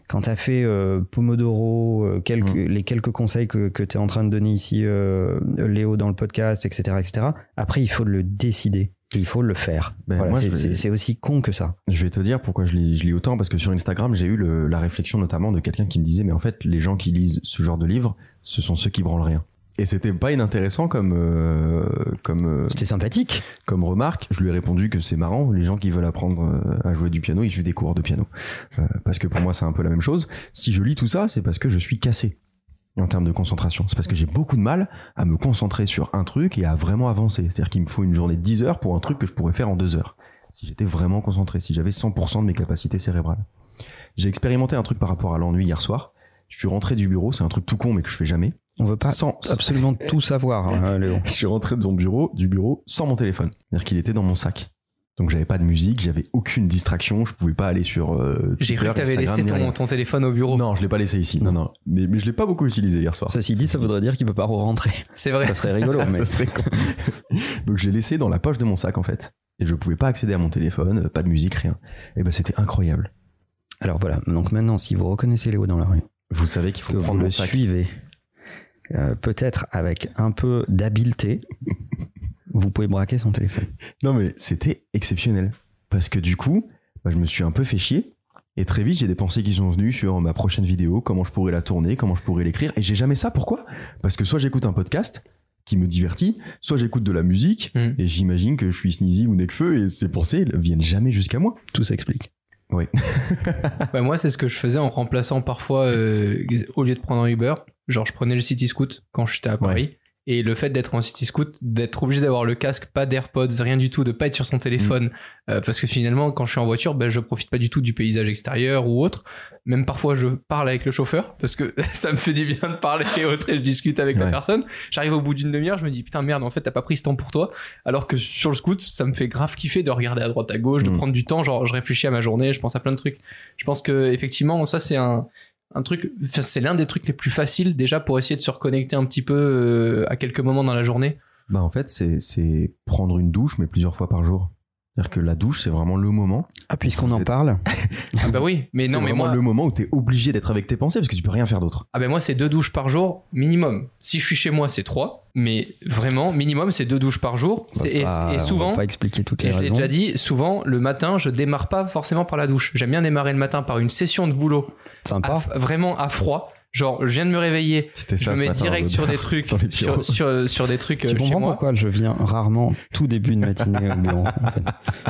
quand tu as fait euh, Pomodoro, euh, quelques, Mm. les quelques conseils que, que tu es en train de donner ici, euh, Léo, dans le podcast, etc., etc., après, il faut le décider. Et il faut le faire. Ben, Voilà, c'est- vais- aussi con que ça. Je vais te dire pourquoi je lis, je lis autant, parce que sur Instagram, j'ai eu le- la réflexion notamment de quelqu'un qui me disait, mais en fait, les gens qui lisent ce genre de livres, ce sont ceux qui branlent rien. Et c'était pas inintéressant comme, euh, comme, euh, C'était sympathique. comme remarque. Je lui ai répondu que c'est marrant, les gens qui veulent apprendre euh, à jouer du piano, ils suivent des cours de piano. Euh, parce que pour moi, c'est un peu la même chose. Si je lis tout ça, c'est parce que je suis cassé en termes de concentration. C'est parce que j'ai beaucoup de mal à me concentrer sur un truc et à vraiment avancer. C'est-à-dire qu'il me faut une journée de 10 heures pour un truc que je pourrais faire en 2 heures. Si j'étais vraiment concentré, si j'avais 100% de mes capacités cérébrales. J'ai expérimenté un truc par rapport à l'ennui hier soir. Je suis rentré du bureau, c'est un truc tout con mais que je fais jamais. On veut pas sans, absolument tout savoir, hein, Léo. je suis rentré de mon bureau, du bureau sans mon téléphone. C'est-à-dire qu'il était dans mon sac. Donc j'avais pas de musique, j'avais aucune distraction, je pouvais pas aller sur. euh, J'ai cru que t'avais laissé ton, téléphone au bureau. Non, je l'ai pas laissé ici. Non, non. Mais, mais je l'ai pas beaucoup utilisé hier soir. Ceci dit, ça voudrait dire qu'il peut pas re-rentrer. C'est vrai. Ça serait rigolo, mais Ça serait con. Donc j'ai laissé dans la poche de mon sac en fait. Et je pouvais pas accéder à mon téléphone, euh, pas de musique, rien. Et ben c'était incroyable. Alors voilà, donc maintenant, si vous reconnaissez Léo dans la rue, Vous savez qu'il faut que vous prendre le sac. suivez, euh, peut-être avec un peu d'habileté, vous pouvez braquer son téléphone. Non mais c'était exceptionnel. Parce que du coup, bah, je me suis un peu fait chier. Et très vite, j'ai des pensées qui sont venues sur ma prochaine vidéo, comment je pourrais la tourner, comment je pourrais l'écrire. Et j'ai jamais ça. Pourquoi? Parce que soit j'écoute un podcast qui me divertit, soit j'écoute de la musique. Mm. Et j'imagine que je suis Sneezy ou Necfeu et ces pensées elles viennent jamais jusqu'à moi. Tout s'explique. Bah, moi, c'est ce que je faisais en remplaçant parfois, euh, au lieu de prendre un Uber, genre je prenais le City Scoot quand j'étais à Paris. Et le fait d'être en City Scoot, d'être obligé d'avoir le casque, pas d'AirPods, rien du tout, de pas être sur son téléphone, Mm. euh, parce que finalement, quand je suis en voiture, ben, je profite pas du tout du paysage extérieur ou autre. Même parfois, je parle avec le chauffeur, parce que ça me fait du bien de parler et autre, et je discute avec la personne. J'arrive au bout d'une demi-heure, je me dis, putain, merde, en fait, t'as pas pris ce temps pour toi. Alors que sur le scoot, ça me fait grave kiffer de regarder à droite à gauche, de Mm. prendre du temps, genre, je réfléchis à ma journée, je pense à plein de trucs. Je pense que, effectivement, ça, c'est un, un truc, c'est l'un des trucs les plus faciles déjà pour essayer de se reconnecter un petit peu euh, à quelques moments dans la journée. Bah en fait, c'est c'est prendre une douche, mais plusieurs fois par jour. C'est-à-dire que la douche, c'est vraiment le moment. Ah, puisqu'on en parle, Ah bah oui, mais c'est non, mais vraiment moi, le moment où t'es obligé d'être avec tes pensées parce que tu peux rien faire d'autre. ah ben moi c'est deux douches par jour minimum. Si je suis chez moi, c'est trois, mais vraiment minimum c'est deux douches par jour. on Et, pas- et on souvent, va pas expliquer toutes et les je l'ai déjà dit, souvent le matin je démarre pas forcément par la douche. J'aime bien démarrer le matin par une session de boulot, Sympa. à- vraiment à froid. Genre je viens de me réveiller, C'était je ça. me mets matin, direct sur des trucs, sur, sur, sur des trucs Tu chez comprends moi. pourquoi je viens rarement tout début de matinée au bureau. en fait.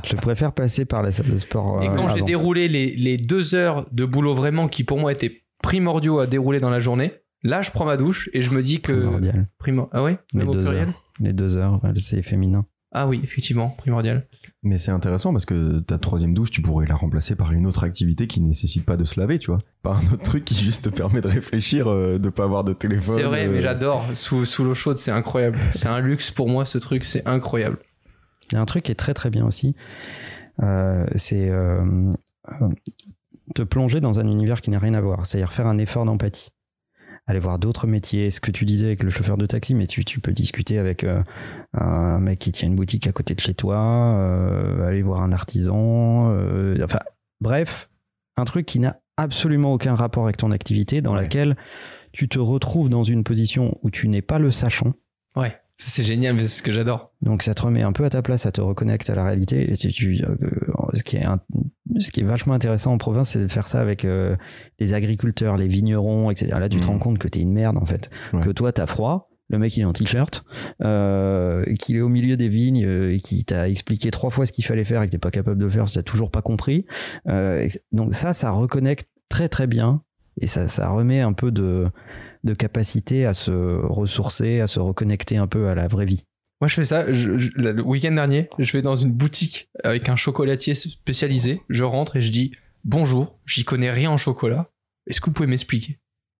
Je préfère passer par la salle de sport. Et euh, quand j'ai déroulé les, les deux heures de boulot vraiment qui pour moi étaient primordiaux à dérouler dans la journée, là je prends ma douche et je me dis que... Primordial. Primor- Ah ouais Les deux heures. Les deux heures, c'est féminin. Ah oui, effectivement, primordial. Mais c'est intéressant parce que ta troisième douche, tu pourrais la remplacer par une autre activité qui nécessite pas de se laver, tu vois. Par un autre truc qui juste te permet de réfléchir, euh, de pas avoir de téléphone. C'est vrai, euh, mais j'adore. Sous, sous l'eau chaude, c'est incroyable. C'est un luxe pour moi, ce truc, c'est incroyable. Il y a un truc qui est très très bien aussi. euh, c'est euh, euh, te plonger dans un univers qui n'a rien à voir. C'est-à-dire faire un effort d'empathie. Aller voir d'autres métiers, ce que tu disais avec le chauffeur de taxi, mais tu, tu peux discuter avec euh, un mec qui tient une boutique à côté de chez toi, euh, aller voir un artisan, euh, enfin bref, un truc qui n'a absolument aucun rapport avec ton activité, dans Ouais. laquelle tu te retrouves dans une position où tu n'es pas le sachant, Ouais, c'est génial, mais c'est ce que j'adore. donc ça te remet un peu à ta place, ça te reconnecte à la réalité. Et tu- euh, ce, qui est un- ce qui est vachement intéressant en province, c'est de faire ça avec euh, les agriculteurs, les vignerons, etc. Là, tu te Mhm. rends compte que t'es une merde en fait. Ouais. Que toi, t'as froid. Le mec, il est en t-shirt, euh, qu'il est au milieu des vignes, euh, et qui t'a expliqué trois fois ce qu'il fallait faire et que t'es pas capable de le faire, si t'as toujours pas compris. Euh, donc ça, ça reconnecte très très bien et ça, ça remet un peu de, de capacité à se ressourcer, à se reconnecter un peu à la vraie vie. Moi, je fais ça. le week-end dernier, je vais dans une boutique avec un chocolatier spécialisé. Je rentre et je dis Bonjour, j'y connais rien en chocolat. Est-ce que vous pouvez m'expliquer?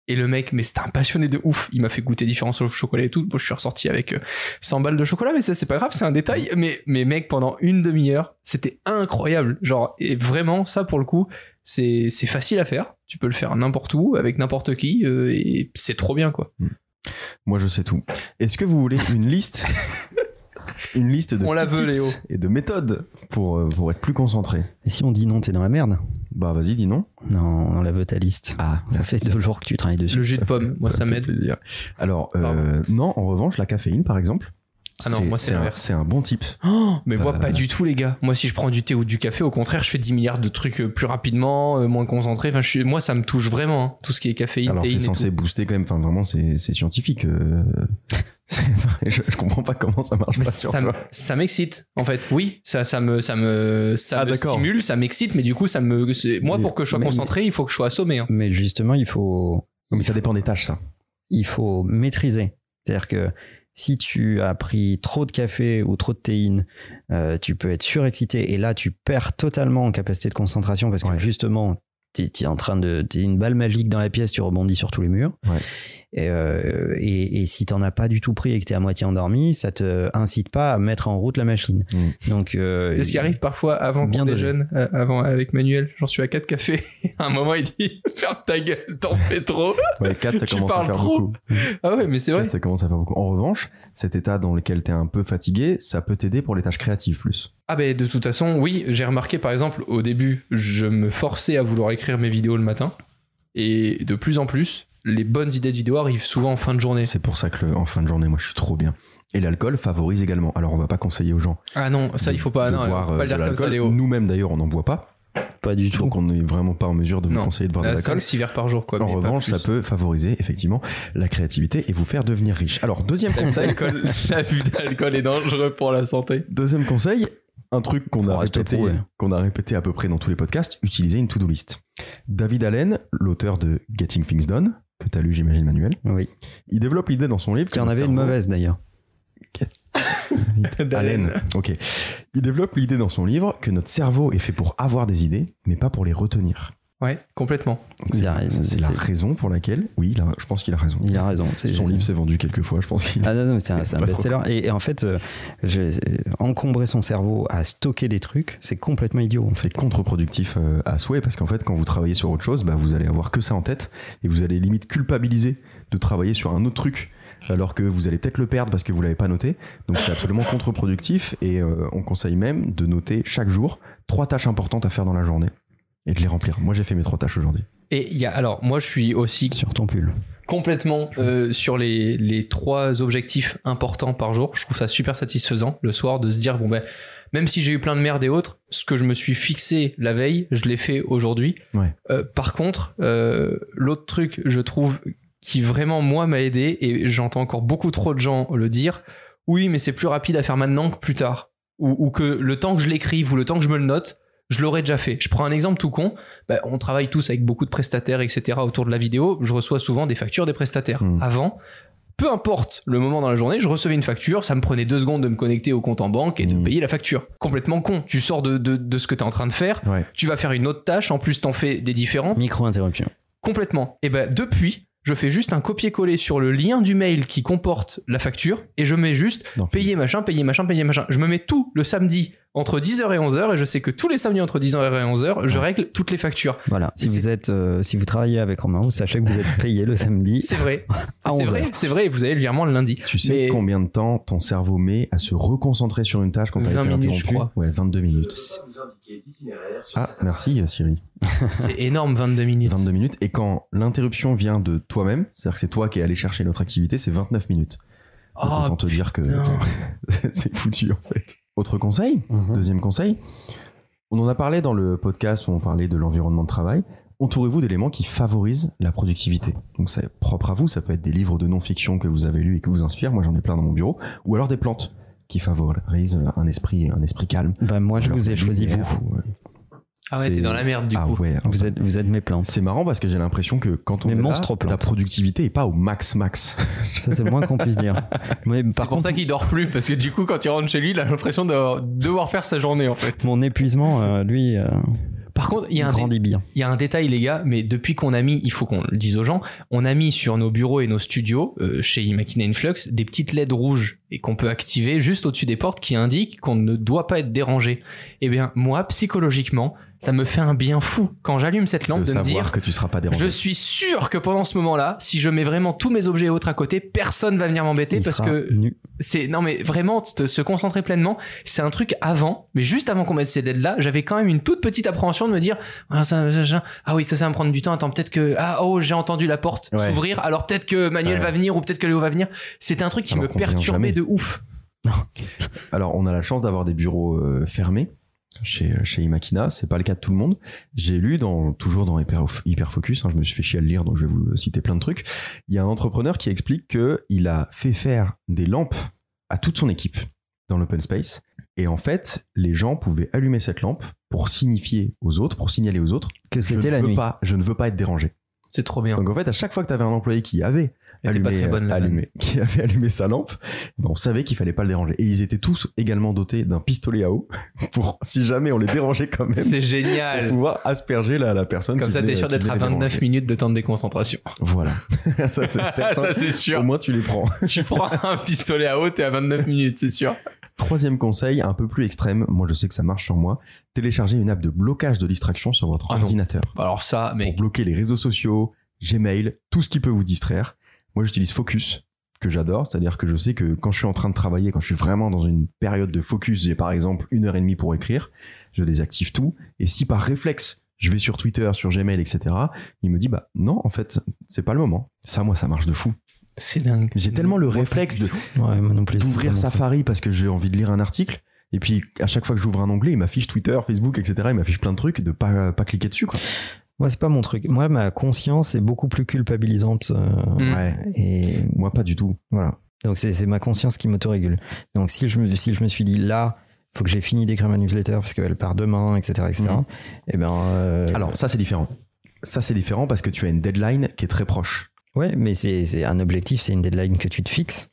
Et le mec, mais c'était un passionné de ouf. Il m'a fait goûter différents chocolats et tout. Moi, je suis ressorti avec euh, 100 balles de chocolat, mais ça, c'est pas grave, c'est un détail. Mais, mais mec, pendant une demi-heure, c'était incroyable. Genre, et vraiment, ça, pour le coup, c'est c'est facile à faire. Tu peux le faire n'importe où, avec n'importe qui, euh, et c'est trop bien, quoi. Moi, je sais tout. Est-ce que vous voulez une liste une liste de On la petits veut, tips Léo. et de méthodes pour, euh, pour être plus concentré. Et si on dit non, t'es dans la merde Bah vas-y, dis non. Non, on la veut ta liste. Ah, Ça fait deux jours que tu travailles dessus. Le jus de pomme, moi ça fait m'aide. plaisir. Alors, euh, non, en revanche, la caféine, par exemple. Ah non, moi, c'est un- l'inverse. C'est un bon tip. Oh, mais moi, Bah, pas du tout, les gars. Moi, si je prends du thé ou du café, au contraire, je fais 10 milliards de trucs euh, plus rapidement, euh, moins concentré. Enfin, je suis- moi, ça me touche vraiment, hein, tout ce qui est caféine, Alors, c'est et censé tout. booster quand même. Enfin, vraiment, c'est c'est scientifique. euh. Je, je comprends pas comment ça marche Mais pas sur ça, me- toi. ça m'excite, en fait. Oui, ça, ça me, ça me, ça Ah, me stimule, ça m'excite, mais du coup, ça me, moi, Mais- pour que je sois mais- concentré, il faut que je sois assommé. hein. Mais justement, il faut, Mais ça dépend des tâches, ça. il faut maîtriser. C'est-à-dire que si tu as pris trop de café ou trop de théine, euh, tu peux être surexcité et là, tu perds totalement en capacité de concentration parce que Ouais. justement, tu es en train de. T'es une balle magique dans la pièce, tu rebondis sur tous les murs. Ouais. Et, euh, et, et si t'en as pas du tout pris et que t'es à moitié endormi, ça te incite pas à mettre en route la machine. Mm. Donc, euh, C'est ce qui arrive parfois avant bien qu'on déjeune, euh, avant avec Manuel. J'en suis à 4 cafés. à un moment, il dit Ferme ta gueule, t'en fais trop. Ouais, 4, ça Tu commence à parles faire trop. beaucoup. Ah ouais, mais c'est vrai. Quatre, ça commence à faire beaucoup. En revanche, cet état dans lequel t'es un peu fatigué, ça peut t'aider pour les tâches créatives plus. Ah ben de toute façon, oui, j'ai remarqué par exemple au début, je me forçais à vouloir écrire mes vidéos le matin. Et de plus en plus, les bonnes idées de vidéos arrivent souvent en fin de journée. C'est pour ça que le- en fin de journée, moi, je suis trop bien. Et l'alcool favorise également. Alors, on va pas conseiller aux gens Ah non, ça de- il faut pas, de non, boire euh, pas le de dire comme ça l'alcool. Léo. Nous-mêmes, d'ailleurs, on n'en boit pas. pas du tout. Donc, on n'est vraiment pas en mesure de vous Non. conseiller de boire de l'alcool. 5-6 verres par jour quoi. En mais revanche, ça peut favoriser effectivement la créativité et vous faire devenir riche. Alors, deuxième conseil, L'alcool- L'abus d'alcool est dangereux pour la santé. deuxième conseil, un truc qu'on a répété, qu'on a répété à peu près dans tous les podcasts, utiliser une to-do list. David Allen, l'auteur de Getting Things Done, que tu as lu, j'imagine, Manuel, Oui. il développe l'idée dans son livre. Qui en avait une mauvaise d'ailleurs. Allen. Ok. Il développe l'idée dans son livre que notre cerveau est fait pour avoir des idées, mais pas pour les retenir. Ouais, complètement. C'est la raison pour laquelle, oui, il a- je pense qu'il a raison. Il a raison. C'est- Son livre s'est vendu quelques fois, je pense Ah non, non, mais c'est un, best-seller. Et, et en fait, euh, je- encombrer son cerveau à stocker des trucs, c'est complètement idiot. c'est contre-productif euh, à souhait parce qu'en fait, quand vous travaillez sur autre chose, bah, vous allez avoir que ça en tête et vous allez limite culpabiliser de travailler sur un autre truc alors que vous allez peut-être le perdre parce que vous l'avez pas noté. Donc c'est absolument contre-productif et euh, on conseille même de noter chaque jour trois tâches importantes à faire dans la journée et de les remplir. Moi, j'ai fait mes trois tâches aujourd'hui. Et il y a alors moi je suis aussi Sur ton pull. complètement euh, sur les, les trois objectifs importants par jour. Je trouve ça super satisfaisant le soir de se dire bon ben même si j'ai eu plein de merde et autres, ce que je me suis fixé la veille, je l'ai fait aujourd'hui. Ouais. Euh, par contre, euh, l'autre truc, je trouve, qui vraiment moi m'a aidé et j'entends encore beaucoup trop de gens le dire. Oui, mais c'est plus rapide à faire maintenant que plus tard. Ou, ou que le temps que je l'écrive ou le temps que je me le note, je l'aurais déjà fait. Je prends un exemple tout con. Bah, on travaille tous avec beaucoup de prestataires, etc. autour de la vidéo. Je reçois souvent des factures des prestataires. Hmm. Avant, peu importe le moment dans la journée, je recevais une facture, ça me prenait deux secondes de me connecter au compte en banque et de Hmm. payer la facture. Complètement con. Tu sors de, de, de ce que tu es en train de faire, Ouais. tu vas faire une autre tâche, en plus t'en fais des différentes. Micro-interruption. Complètement. Et ben depuis, je fais juste un copier-coller sur le lien du mail qui comporte la facture et je mets juste Non, payer machin, payer machin, payer machin. Je me mets tout le samedi entre 10h et 11h et je sais que tous les samedis entre 10h et 11h, je règle toutes les factures. Voilà. Si vous êtes, euh, si vous travaillez avec Romain, vous sachez que vous êtes payé le samedi C'est vrai. c'est 11h. vrai, c'est vrai, et vous avez le virement le lundi. Tu sais Mais- combien de temps ton cerveau met à se reconcentrer sur une tâche quand t'as 20 été minutes, je interrompu crois. Ouais, 22 minutes. Ah, merci Siri. C'est énorme 22 minutes. 22 minutes. Et quand l'interruption vient de toi-même, c'est-à-dire que c'est toi qui es allé chercher notre activité, c'est 29 minutes. Oh, autant te dire que c'est foutu en fait. Autre conseil, Mhm. deuxième conseil, on en a parlé dans le podcast où on parlait de l'environnement de travail. Entourez-vous d'éléments qui favorisent la productivité. Donc c'est propre à vous, ça peut être des livres de non-fiction que vous avez lus et qui vous inspirent, moi j'en ai plein dans mon bureau, ou alors des plantes qui favorisent un esprit, un esprit calme. Bah, moi, je vous ai choisi vous. Ah ouais, t'es dans la merde du ah coup. ouais, Vous êtes, vous êtes mes plantes. c'est marrant parce que j'ai l'impression que quand on Mais est monstre là, ta productivité est pas au max max. Ça, c'est le moins qu'on puisse dire. Mais C'est par pour contre, ça qu'il dort plus, parce que du coup, quand il rentre chez lui, il a l'impression de devoir faire sa journée en fait. mon épuisement, euh, lui, euh, Par contre, il y a un. Il y a un détail, les gars, mais depuis qu'on a mis, il faut qu'on le dise aux gens, on a mis sur nos bureaux et nos studios, euh, chez Imakina Influx, des petites LED rouges et qu'on peut activer juste au-dessus des portes qui indiquent qu'on ne doit pas être dérangé. Eh bien, moi, psychologiquement, ça me fait un bien fou quand j'allume cette lampe de de, me dire, que tu seras pas dérangé. je suis sûr que pendant ce moment-là, si je mets vraiment tous mes objets et autres à côté, personne va venir m'embêter parce que c'est non mais vraiment te- se concentrer pleinement c'est un truc avant mais juste avant qu'on mette ces dead là j'avais quand même une toute petite appréhension de me dire voilà, ça, ça, ça- ah oui ça ça va me prendre du temps attends peut-être que ah oh j'ai entendu la porte Ouais. s'ouvrir alors peut-être que Manuel Ouais. va venir ou peut-être que Léo va venir c'était un truc qui Alors me perturbait de ouf Alors, on a la chance d'avoir des bureaux euh, fermés chez, chez Imakina. C'est pas le cas de tout le monde. J'ai lu dans, toujours dans Hyper, Hyperfocus, hein, je me suis fait chier à le lire, donc je vais vous citer plein de trucs. Il y a un entrepreneur qui explique que il a fait faire des lampes à toute son équipe dans l'open space. Et en fait, les gens pouvaient allumer cette lampe pour signifier aux autres, pour signaler aux autres, Que c'était la veux nuit. pas, je ne veux pas être dérangé. c'est trop bien Donc en fait, à chaque fois que tu avais un employé qui avait Était pas allumé, très bonne, allumé- qui avait allumé sa lampe, ben, on savait qu'il fallait pas le déranger. Et ils étaient tous également dotés d'un pistolet à eau pour, si jamais on les dérangeait quand même, c'est pour génial pouvoir asperger la, la personne. comme ça t'es sûr d'être à venait les 29 déranger. minutes de temps de déconcentration Voilà. ça, c'est c'est Au sûr moins, tu les prends. tu prends un pistolet à eau t'es à 29 minutes c'est sûr Troisième conseil, un peu plus extrême. Moi, je sais que ça marche sur moi. Téléchargez une app de blocage de distraction sur votre Ah non. ordinateur. alors ça mais pour bloquer les réseaux sociaux, Gmail, tout ce qui peut vous distraire. Moi, j'utilise Focus, que j'adore. C'est-à-dire que je sais que quand je suis en train de travailler, quand je suis vraiment dans une période de focus, j'ai par exemple une heure et demie pour écrire, je désactive tout. Et si par réflexe, je vais sur Twitter, sur Gmail, etc., il me dit, bah non, en fait, c'est pas le moment. Ça, moi, ça marche de fou. c'est dingue J'ai tellement le réflexe de. Ouais, d'ouvrir Safari parce que j'ai envie de lire un article. Et puis, à chaque fois que j'ouvre un onglet, il m'affiche Twitter, Facebook, etc. Il m'affiche plein de trucs, de pas, pas cliquer dessus, quoi. Moi, c'est pas mon truc. Moi, ma conscience est beaucoup plus culpabilisante. euh, Mm. Ouais. et Moi, pas du tout. voilà. Donc, c'est ma conscience qui m'autorégule. Donc, si je, me, si je me suis dit là, faut que j'ai fini d'écrire ma newsletter parce qu'elle part demain, etc., etc., et ben. euh, Alors, ça, c'est différent. Ça, c'est différent parce que tu as une deadline qui est très proche. Ouais, mais c'est c'est un objectif, c'est une deadline que tu te fixes.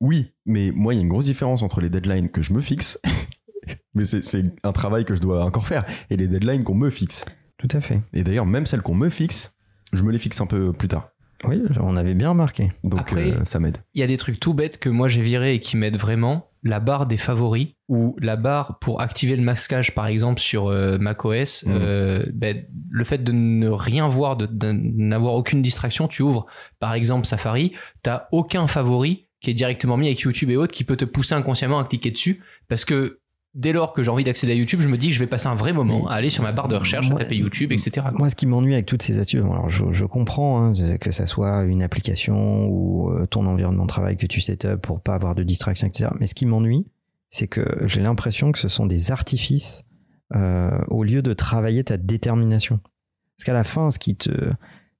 Oui, mais moi, il y a une grosse différence entre les deadlines que je me fixe, mais c'est c'est un travail que je dois encore faire, et les deadlines qu'on me fixe. Tout à fait. Et d'ailleurs, même celles qu'on me fixe, je me les fixe un peu plus tard. Oui, on avait bien remarqué. Donc, Après- euh, ça m'aide. il y a des trucs tout bêtes que moi j'ai viré et qui m'aident vraiment. La barre des favoris ou la barre pour activer le masquage par exemple sur euh, macOS, Mhm. euh, ben, le fait de ne rien voir, de, de n'avoir aucune distraction, tu ouvres par exemple Safari, t'as aucun favori qui est directement mis avec YouTube et autres qui peut te pousser inconsciemment à cliquer dessus parce que dès lors que j'ai envie d'accéder à YouTube, je me dis que je vais passer un vrai moment Mais- à aller sur ma barre de recherche, Moi- à taper YouTube, etc. Moi, ce qui m'ennuie avec toutes ces astuces, alors je, je comprends hein, que ça soit une application ou euh, ton environnement de travail que tu set up pour pas avoir de distraction, etc. Mais ce qui m'ennuie, c'est que j'ai l'impression que ce sont des artifices euh, au lieu de travailler ta détermination. Parce qu'à la fin, ce qui te,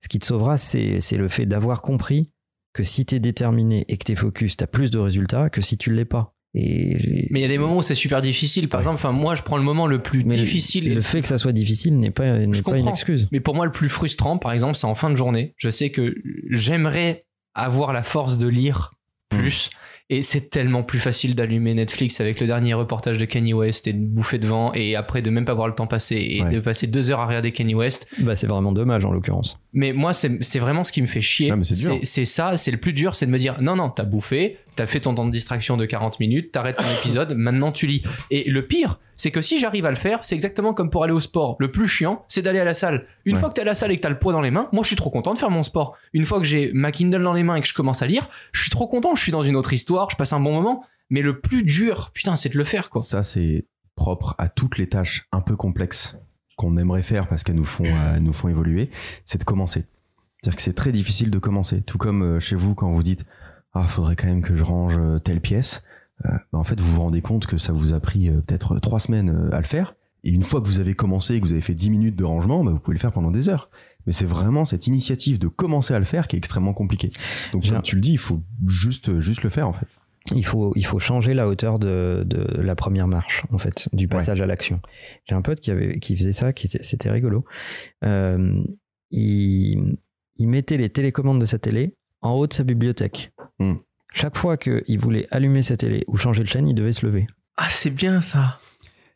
ce qui te sauvera, c'est c'est le fait d'avoir compris que si tu es déterminé et que tu es focus, tu as plus de résultats que si tu l'es pas. Et Mais il y a des moments où c'est super difficile. Par Ouais. exemple, enfin moi je prends le moment le plus mais difficile. le, et le fait que ça soit difficile n'est pas, n'est Je pas une excuse. Mais pour moi, le plus frustrant, par exemple, c'est en fin de journée. Je sais que j'aimerais avoir la force de lire plus. Et c'est tellement plus facile d'allumer Netflix avec le dernier reportage de Kanye West et de bouffer devant et après de même pas voir le temps passer et Ouais. de passer deux heures à regarder Kanye West. Bah, c'est vraiment dommage en l'occurrence. Mais moi, c'est c'est vraiment ce qui me fait chier. Ah, c'est ça, c'est le plus dur, c'est de me dire non, non, t'as bouffé, t'as fait ton temps de distraction de 40 minutes, t'arrêtes ton épisode, maintenant tu lis. Et le pire, c'est que si j'arrive à le faire, c'est exactement comme pour aller au sport. Le plus chiant, c'est d'aller à la salle. Une Ouais. fois que t'es à la salle et que t'as le poids dans les mains, moi je suis trop content de faire mon sport. Une fois que j'ai ma Kindle dans les mains et que je commence à lire, je suis trop content, je suis dans une autre histoire, je passe un bon moment. Mais le plus dur, putain, c'est de le faire, quoi. Ça, c'est propre à toutes les tâches un peu complexes qu'on aimerait faire parce qu'elles nous font, euh, nous font évoluer, c'est de commencer. C'est-à-dire que c'est très difficile de commencer. Tout comme euh, chez vous, quand vous dites Ah, faudrait quand même que je range euh, telle pièce, euh, bah, en fait, vous vous rendez compte que ça vous a pris euh, peut-être trois semaines à le faire. Et une fois que vous avez commencé et que vous avez fait 10 minutes de rangement, bah, vous pouvez le faire pendant des heures. Mais c'est vraiment cette initiative de commencer à le faire qui est extrêmement compliquée. Donc, comme tu le dis, il faut juste, juste le faire, en fait. Il faut, il faut changer la hauteur de, de la première marche, en fait, du passage à l'action. J'ai un pote qui, avait, qui faisait ça, qui était- c'était rigolo. Euh, il, il mettait les télécommandes de sa télé en haut de sa bibliothèque. Hmm. Chaque fois qu'il voulait allumer sa télé ou changer de chaîne, il devait se lever. Ah, c'est bien ça.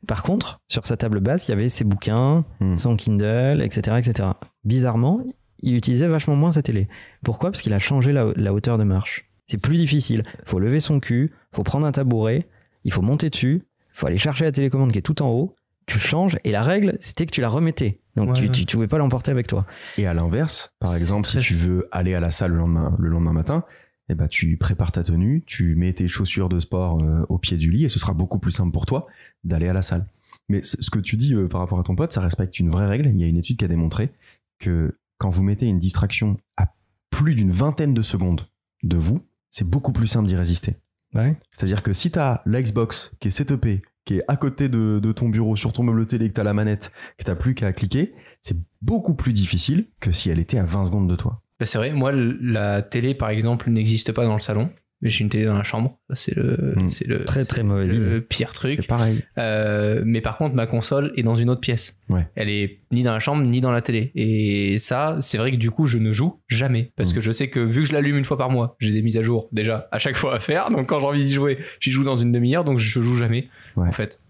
Par contre, sur sa table basse, il y avait ses bouquins, Hmm. son Kindle, etc., etc. Bizarrement, il utilisait vachement moins sa télé. Pourquoi? Parce qu'il a changé la, la hauteur de marche. C'est plus difficile. faut lever son cul, faut prendre un tabouret, il faut monter dessus, faut aller chercher la télécommande qui est tout en haut. Tu changes et la règle, c'était que tu la remettais. Donc Ouais, tu, ouais. tu, tu pouvais pas l'emporter avec toi. Et à l'inverse, par exemple, si tu veux aller à la salle le lendemain, le lendemain matin, eh ben, tu prépares ta tenue, tu mets tes chaussures de sport euh, au pied du lit et ce sera beaucoup plus simple pour toi d'aller à la salle. Mais ce que tu dis euh, par rapport à ton pote, ça respecte une vraie règle. Il y a une étude qui a démontré que quand vous mettez une distraction à plus d'une vingtaine de secondes de vous, c'est beaucoup plus simple d'y résister. Ouais. C'est-à-dire que si tu as la Xbox qui est setupée, qui est à côté de, ton bureau, sur ton meuble télé, que tu as la manette, que tu plus qu'à cliquer, c'est beaucoup plus difficile que si elle était à 20 secondes de toi. Bah, c'est vrai, moi, la télé, par exemple, n'existe pas dans le salon. Mais j'ai une télé dans la chambre. Ça, c'est le, Mm. c'est le, Très, très mauvaise idée. le pire truc. C'est pareil. Euh, mais par contre, ma console est dans une autre pièce. Ouais. Elle est ni dans la chambre ni dans la télé. Et ça, c'est vrai que du coup, je ne joue jamais parce Mm. que je sais que vu que je l'allume une fois par mois, j'ai des mises à jour déjà à chaque fois à faire. Donc quand j'ai envie d'y jouer, j'y joue dans une demi-heure. Donc je joue jamais Ouais. en fait.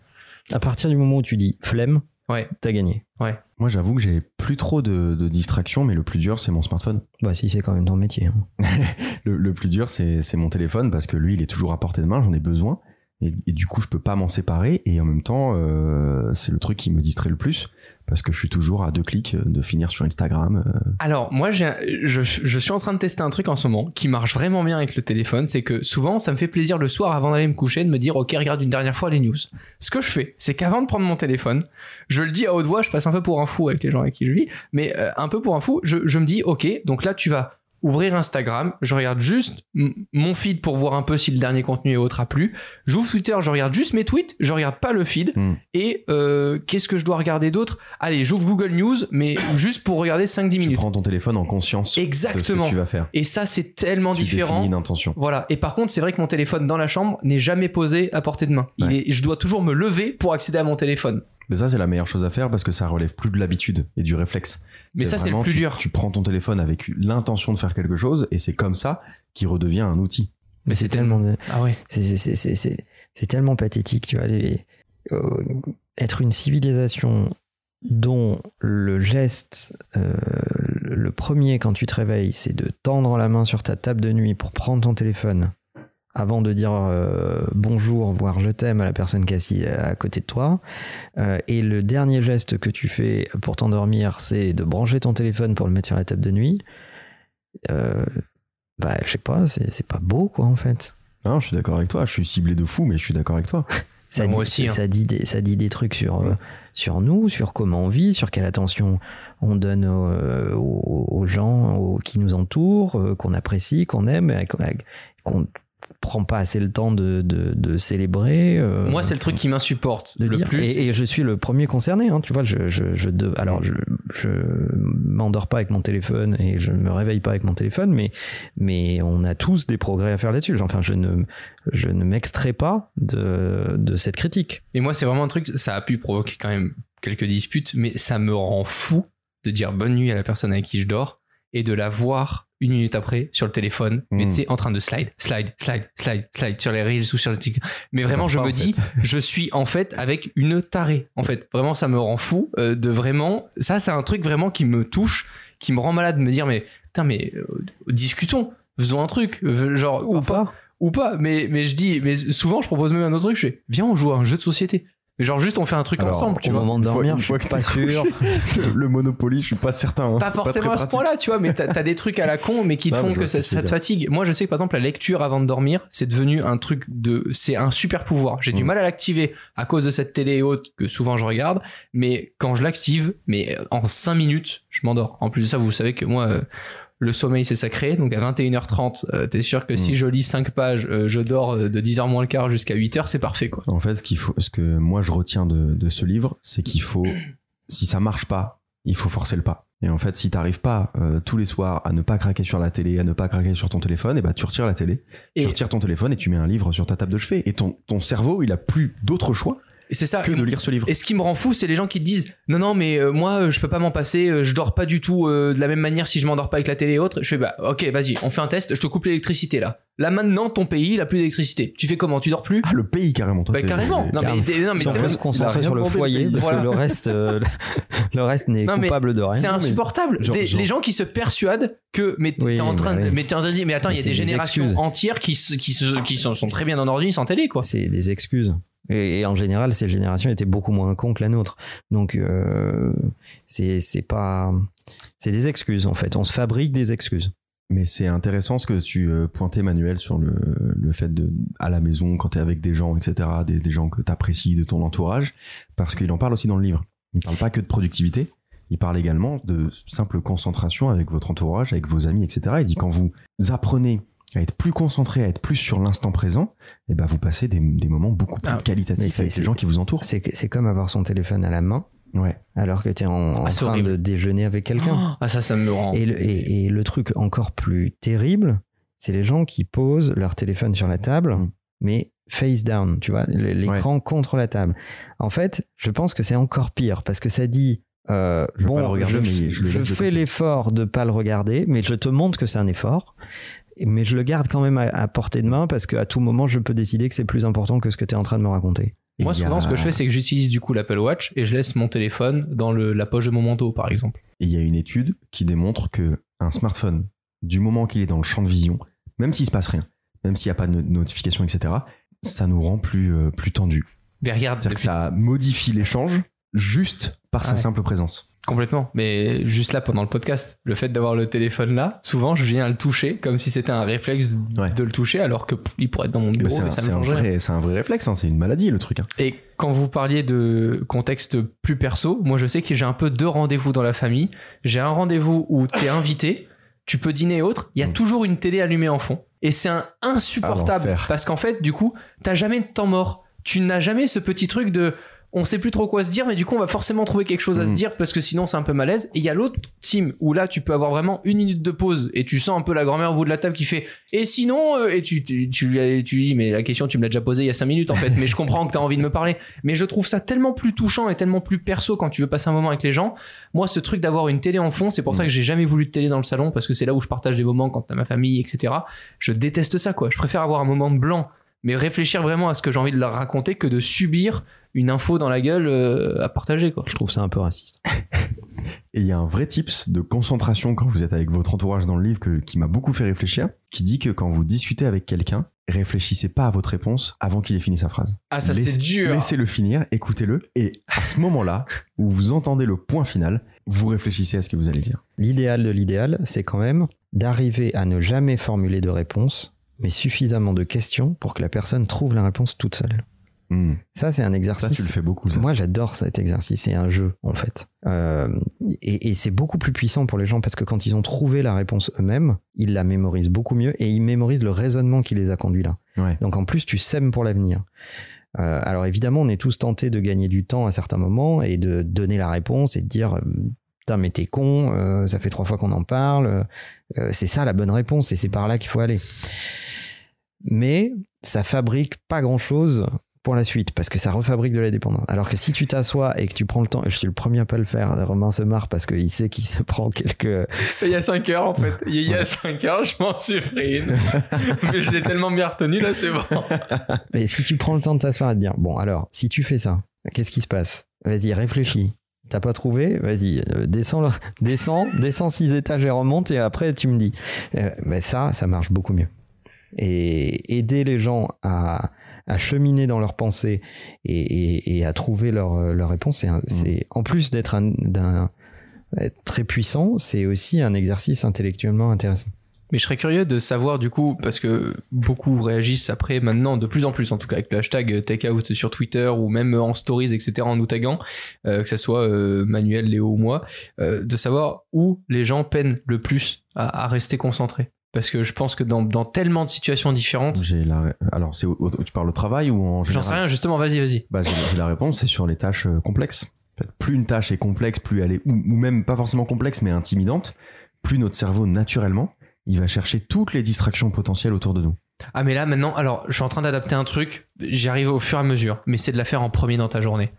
À partir du moment où tu dis flemme, Ouais. t'as gagné. Moi, j'avoue que j'ai plus trop de, de distractions, mais le plus dur, c'est mon smartphone. Bah si, c'est quand même ton métier. hein. Le, le plus dur, c'est c'est mon téléphone parce que lui, il est toujours à portée de main, j'en ai besoin. Et, du coup, je peux pas m'en séparer. Et en même temps, euh, c'est le truc qui me distrait le plus parce que je suis toujours à deux clics de finir sur Instagram. euh. Alors moi, je, suis en train de tester un truc en ce moment qui marche vraiment bien avec le téléphone. C'est que souvent, ça me fait plaisir le soir avant d'aller me coucher de me dire ok, regarde une dernière fois les news. Ce que je fais, c'est qu'avant de prendre mon téléphone, je le dis à haute voix, je passe un peu pour un fou avec les gens avec qui je vis, mais euh, un peu pour un fou, je me dis ok, donc là tu vas ouvrir Instagram, je regarde juste mon feed pour voir un peu si le dernier contenu et autre a plu. J'ouvre Twitter, je regarde juste mes tweets, je regarde pas le feed. Hmm. Et euh, qu'est-ce que je dois regarder d'autre? Allez, j'ouvre Google News, mais juste pour regarder 5-10 Tu minutes. prends ton téléphone en conscience de ce Exactement. que tu vas faire. Et ça, c'est tellement Tu différent. une intention. Voilà. Et par contre, c'est vrai que mon téléphone dans la chambre n'est jamais posé à portée de main. Il Ouais. est, je dois toujours me lever pour accéder à mon téléphone. Mais ça, c'est la meilleure chose à faire parce que ça relève plus de l'habitude et du réflexe. Mais ça, c'est le vraiment, plus tu- dur. Tu prends ton téléphone avec l'intention de faire quelque chose et c'est comme ça qu'il redevient un outil. Mais c'est tellement, Ah ouais. c'est- c'est- c'est- c'est c'est- c'est tellement pathétique, tu vois. les- euh, être une civilisation dont le geste, euh, le premier quand tu te réveilles, c'est de tendre la main sur ta table de nuit pour prendre ton téléphone avant de dire euh, bonjour, voire je t'aime à la personne qui est assise à côté de toi. Euh, et le dernier geste que tu fais pour t'endormir, c'est de brancher ton téléphone pour le mettre sur la table de nuit. Euh, bah, je sais pas, c'est c'est pas beau, quoi, en fait. Non, je suis d'accord avec toi. Je suis ciblé de fou, mais je suis d'accord avec toi. Ça, moi dit, aussi, ça, hein. ça dit des, ça dit des trucs sur, euh, sur nous, sur comment on vit, sur quelle attention on donne aux, aux gens aux- qui nous entourent, euh, qu'on apprécie, qu'on aime, et qu'on qu'on prend pas assez le temps de, de, de célébrer. euh, Moi, c'est le truc qui m'insupporte de le dire. plus. Et, et je suis le premier concerné, hein, tu vois. Je, je, je de- alors, je, je m'endors pas avec mon téléphone et je me réveille pas avec mon téléphone, mais, mais on a tous des progrès à faire là-dessus. Enfin, je ne, je ne m'extrais pas de, de cette critique. Et moi, c'est vraiment un truc, ça a pu provoquer quand même quelques disputes, mais ça me rend fou de dire bonne nuit à la personne avec qui je dors et de la voir une minute après sur le téléphone, mais Mm. tu sais, en train de slide, slide, slide, slide, slide sur les reels ou sur le TikTok. Mais vraiment, je pas, me dis, je suis en fait avec une tarée. En fait, vraiment, ça me rend fou euh, de vraiment. Ça, c'est un truc vraiment qui me touche, qui me rend malade de me dire, mais putain, mais euh, discutons, faisons un truc, euh, genre Ou pas. ou pas mais mais je dis mais souvent je propose même un autre truc je fais viens on joue à un jeu de société mais genre juste on fait un truc Alors, ensemble tu Au vois moment de Une fois- dormir, je suis que pas t'es sûr. le, Monopoly, je suis pas certain. hein. pas forcément à ce pratique. point là tu vois mais t'as as des trucs à la con mais qui te Ouais, font que ça, te fatigue moi je sais que par exemple la lecture avant de dormir c'est devenu un truc de c'est un super pouvoir j'ai du Mm. mal à l'activer à cause de cette télé et autres que souvent je regarde mais quand je l'active mais en 5 minutes je m'endors en plus de ça vous savez que moi euh, le sommeil c'est sacré donc à 21h30 euh, t'es sûr que si Mm. je lis 5 pages euh, je dors euh, de 10h moins le quart jusqu'à 8h c'est parfait quoi En fait, ce qu'il faut, ce que moi je retiens de, de ce livre, c'est qu'il faut, si ça marche pas, il faut forcer le pas. Et en fait, si t'arrives pas euh, tous les soirs à ne pas craquer sur la télé, à ne pas craquer sur ton téléphone, et ben tu retires la télé, Et- tu retires ton téléphone et tu mets un livre sur ta table de chevet. Et ton, ton cerveau, il a plus d'autre choix Et c'est ça. que Et- de lire ce livre. Et ce qui me rend fou, c'est les gens qui te disent non non mais euh, moi euh, je peux pas m'en passer, euh, je dors pas du tout euh, de la même manière si je m'endors pas avec la télé et autres. Je fais bah ok vas-y on fait un test, je te coupe l'électricité là. Là maintenant ton pays il a plus d'électricité. Tu fais comment? Tu dors plus? Ah, le pays carrément. Toi, Bah carrément. Non mais, t'es- non, mais Si on t'es- peut se concentrer rien sur le foyer, parce Voilà. que le reste, euh, le reste n'est Non, mais coupable de rien. c'est insupportable. genre- Des- genre- les gens qui se persuadent que mais t'es Oui, en train bah de oui. mais t'es en train de dire mais attends Mais il y a c'est des des générations excuses. entières qui se- qui se- qui sont, sont très bien endormies sans télé quoi. C'est des excuses. Et, en général, ces générations étaient beaucoup moins cons que la nôtre. Donc, euh, c'est pas. C'est des excuses, en fait. On se fabrique des excuses. Mais c'est intéressant ce que tu euh, pointais, Manuel, sur le, fait de, à la maison, quand tu es avec des gens, etc., des, des gens que tu apprécies de ton entourage, parce qu'il en parle aussi dans le livre. Il ne parle pas que de productivité, il parle également de simple concentration avec votre entourage, avec vos amis, etc. Il dit quand vous apprenez à être plus concentré, à être plus sur l'instant présent, et ben vous passez des, des moments beaucoup plus Ah, qualitatifs avec les gens qui vous entourent. C'est comme avoir son téléphone à la main Ouais. alors que tu es en, en Ah, train horrible. de déjeuner avec quelqu'un. Ah, ça, ça me rend. Et, le, et, et le truc encore plus terrible, c'est les gens qui posent leur téléphone sur la table, Mm. mais face down, tu vois, l'écran contre la table. En fait, je pense que c'est encore pire parce que ça dit. euh, Je bon, regarder, je, mais je de fais l'effort de pas le regarder, mais je te montre que c'est un effort. Mais je le garde quand même à, à portée de main parce qu'à tout moment, je peux décider que c'est plus important que ce que tu es en train de me raconter. Et Moi, a- souvent, ce que je fais, c'est que j'utilise du coup l'Apple Watch et je laisse mon téléphone dans le, la poche de mon manteau, par exemple. Et il y a une étude qui démontre que un smartphone, du moment qu'il est dans le champ de vision, même s'il se passe rien, même s'il n'y a pas de no- notification, etc., ça nous rend plus, euh, plus tendus. Mais regarde, C'est-à-dire que ça modifie l'échange juste par sa Ouais. simple présence. Complètement. Mais juste là, pendant le podcast, le fait d'avoir le téléphone là, souvent, je viens le toucher comme si c'était un réflexe Ouais. de le toucher, alors que pff, il pourrait être dans mon bureau c'est un, un changerait. vrai, c'est un vrai réflexe, hein, c'est une maladie le truc. hein. Et quand vous parliez de contexte plus perso, moi je sais que j'ai un peu deux rendez-vous dans la famille. J'ai un rendez-vous où t'es invité, tu peux dîner et autres, il y a Mm. toujours une télé allumée en fond. Et c'est un insupportable Ah, parce qu'en fait, du coup, t'as jamais de temps mort. Tu n'as jamais ce petit truc de on sait plus trop quoi se dire, mais du coup, on va forcément trouver quelque chose à se Mm. dire parce que sinon c'est un peu malaise. Et il y a l'autre team où là, tu peux avoir vraiment une minute de pause et tu sens un peu la grand-mère au bout de la table qui fait et sinon, euh, et tu, tu, tu, lui- tu lui dis, mais la question, tu me l'as déjà posée il y a 5 minutes en fait, mais je comprends que t'as envie de me parler. Mais je trouve ça tellement plus touchant et tellement plus perso quand tu veux passer un moment avec les gens. Moi, ce truc d'avoir une télé en fond, c'est pour ça que j'ai jamais voulu de télé dans le salon parce que c'est là où je partage des moments quand t'as ma famille, etc. Je déteste ça, quoi. Je préfère avoir un moment blanc, mais réfléchir vraiment à ce que j'ai envie de leur raconter que de subir une info dans la gueule euh, à partager, quoi. Je trouve ça un peu raciste. Et il y a un vrai tips de concentration quand vous êtes avec votre entourage dans le livre que- qui m'a beaucoup fait réfléchir, qui dit que quand vous discutez avec quelqu'un, réfléchissez pas à votre réponse avant qu'il ait fini sa phrase. Ah, ça, c'est dur. Laissez-le finir, écoutez-le, et à ce moment-là, où vous entendez le point final, vous réfléchissez à ce que vous allez dire. L'idéal de l'idéal, c'est quand même d'arriver à ne jamais formuler de réponse, mais suffisamment de questions pour que la personne trouve la réponse toute seule. Hmm. Ça, c'est un Ça, exercice. tu le fais beaucoup, ça. Moi, j'adore cet exercice. C'est un jeu, en fait. Euh, et et c'est beaucoup plus puissant pour les gens parce que quand ils ont trouvé la réponse eux-mêmes, ils la mémorisent beaucoup mieux et ils mémorisent le raisonnement qui les a conduits là. Ouais. Donc en plus, tu sèmes pour l'avenir. Euh, alors évidemment, on est tous tentés de gagner du temps à certains moments et de donner la réponse et de dire euh, Putain, mais t'es con, euh, ça fait trois fois qu'on en parle, c'est ça la bonne réponse et c'est par là qu'il faut aller. Mais ça fabrique pas grand chose pour la suite parce que ça refabrique de la dépendance. Alors que si tu t'assois et que tu prends le temps, je suis le premier à pas le faire, Romain se marre parce qu'il sait qu'il se prend quelques. Il y a 5 heures, en fait. Il y a 5 heures, je m'en suis pris une. mais je l'ai tellement bien retenu, là, c'est bon. Mais si tu prends le temps de t'asseoir et de dire Bon, alors, si tu fais ça, qu'est-ce qui se passe? Vas-y, réfléchis. T'as pas trouvé? Vas-y, euh, descends, descends, descends six étages et remonte et après tu me dis. Euh, ben ça, ça marche beaucoup mieux. Et aider les gens à, à cheminer dans leurs pensées et, et- et à trouver leur, euh, leur réponse, c'est, c'est en plus d'être un, très puissant, c'est aussi un exercice intellectuellement intéressant. Mais je serais curieux de savoir du coup, parce que beaucoup réagissent après maintenant, de plus en plus en tout cas avec le hashtag takeout sur Twitter ou même en stories, etc. en nous taguant, euh, que ce soit euh, Manuel, Léo ou moi, euh, de savoir où les gens peinent le plus à, à rester concentrés. Parce que je pense que dans, dans tellement de situations différentes, J'ai la... Alors, c'est tu parles au travail ou en j'en général sais rien, justement, vas-y, vas-y. Bah, j'ai la réponse, c'est sur les tâches euh, complexes. Plus une tâche est complexe, plus elle est, ou, ou même pas forcément complexe, mais intimidante, plus notre cerveau, naturellement, il va chercher toutes les distractions potentielles autour de nous. Ah mais là maintenant, alors je suis en train d'adapter un truc, j'y arrive au fur et à mesure, mais c'est de la faire en premier dans ta journée.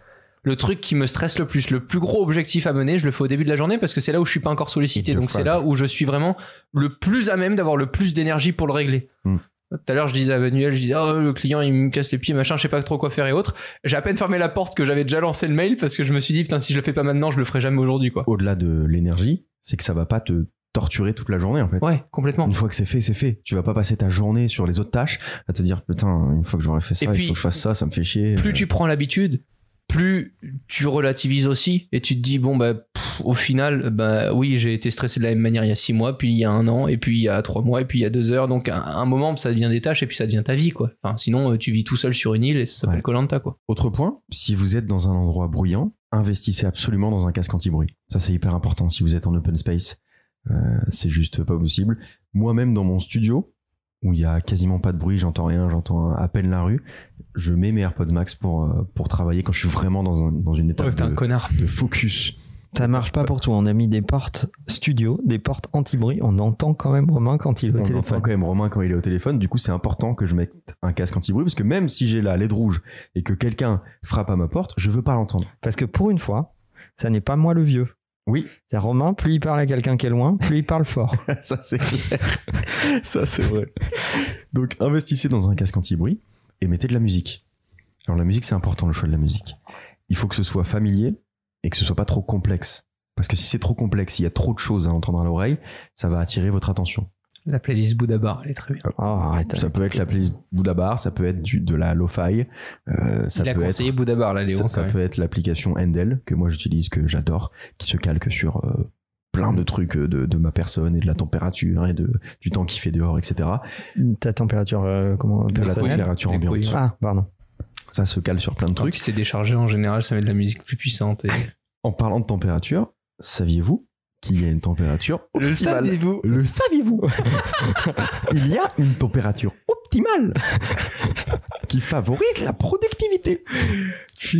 Le truc qui me stresse le plus, le plus gros objectif à mener, je le fais au début de la journée parce que c'est là où je suis pas encore sollicité, De donc c'est là où je suis vraiment le plus à même d'avoir le plus d'énergie pour le régler. Hmm. Tout à l'heure, je disais à Manuel, je disais, oh, le client, il me casse les pieds, machin, je sais pas trop quoi faire et autres. J'ai à peine fermé la porte que j'avais déjà lancé le mail parce que je me suis dit, putain, si je le fais pas maintenant, je le ferai jamais aujourd'hui, quoi. Au-delà de l'énergie, c'est que ça va pas te torturer toute la journée, en fait. Ouais, complètement. Une fois que c'est fait, c'est fait. Tu vas pas passer ta journée sur les autres tâches à te dire, putain, une fois que j'aurais fait ça, il faut que je fasse ça, ça me fait chier. plus tu prends l'habitude, plus tu relativises aussi et tu te dis bon bah pff, au final bah oui j'ai été stressé de la même manière il y a six mois puis il y a un an et puis il y a trois mois et puis il y a deux heures donc à un moment ça devient des tâches et puis ça devient ta vie quoi enfin sinon euh, tu vis tout seul sur une île et ça s'appelle Ouais. Colanta quoi Autre point, si vous êtes dans un endroit bruyant, investissez absolument dans un casque anti-bruit. Ça, c'est hyper important. Si vous êtes en open space, euh, c'est juste pas possible. Moi-même, dans mon studio, où il y a quasiment pas de bruit, j'entends rien, j'entends à peine la rue, je mets mes AirPods Max pour, euh, pour travailler quand je suis vraiment dans, un, dans une étape oh, un de, connard de focus. Ça marche pas pour tout. On a mis des portes studio, des portes anti-bruit. On entend quand même Romain quand il est au On entend téléphone. quand même Romain quand il est au téléphone. Du coup, c'est important que je mette un casque anti-bruit parce que même si j'ai la LED rouge et que quelqu'un frappe à ma porte, je veux pas l'entendre. Parce que pour une fois, ça n'est pas moi le vieux. Oui, C'est Romain, plus il parle à quelqu'un qui est loin, plus il parle fort. ça c'est clair. ça c'est vrai. Donc investissez dans un casque anti-bruit et mettez de la musique. Alors la musique c'est important le choix de la musique. Il faut que ce soit familier et que ce soit pas trop complexe. Parce que si c'est trop complexe, il y a trop de choses à entendre à l'oreille, ça va attirer votre attention. la playlist Bouddha Bar elle est très bien Oh, arrête. Ça peut être la playlist Bouddha Bar, ça peut être du, de la lo-fi, euh, ça il a peut être conseillé Bouddha Bar là Léo ça, peut être l'application Endel que moi j'utilise, que j'adore, qui se calque sur euh, plein de trucs euh, de, de ma personne et de la température et de, du temps qu'il fait dehors, etc. Ta température, euh, comment De la température ambiante. couilles, ouais. Ah, pardon. Ça se cale sur plein de quand trucs. il s'est déchargé en général ça met de la musique plus puissante et... En parlant de température, saviez-vous qu'il y a une température Le optimale? saviez-vous? Le saviez-vous? Il y a une température optimale qui favorise la productivité.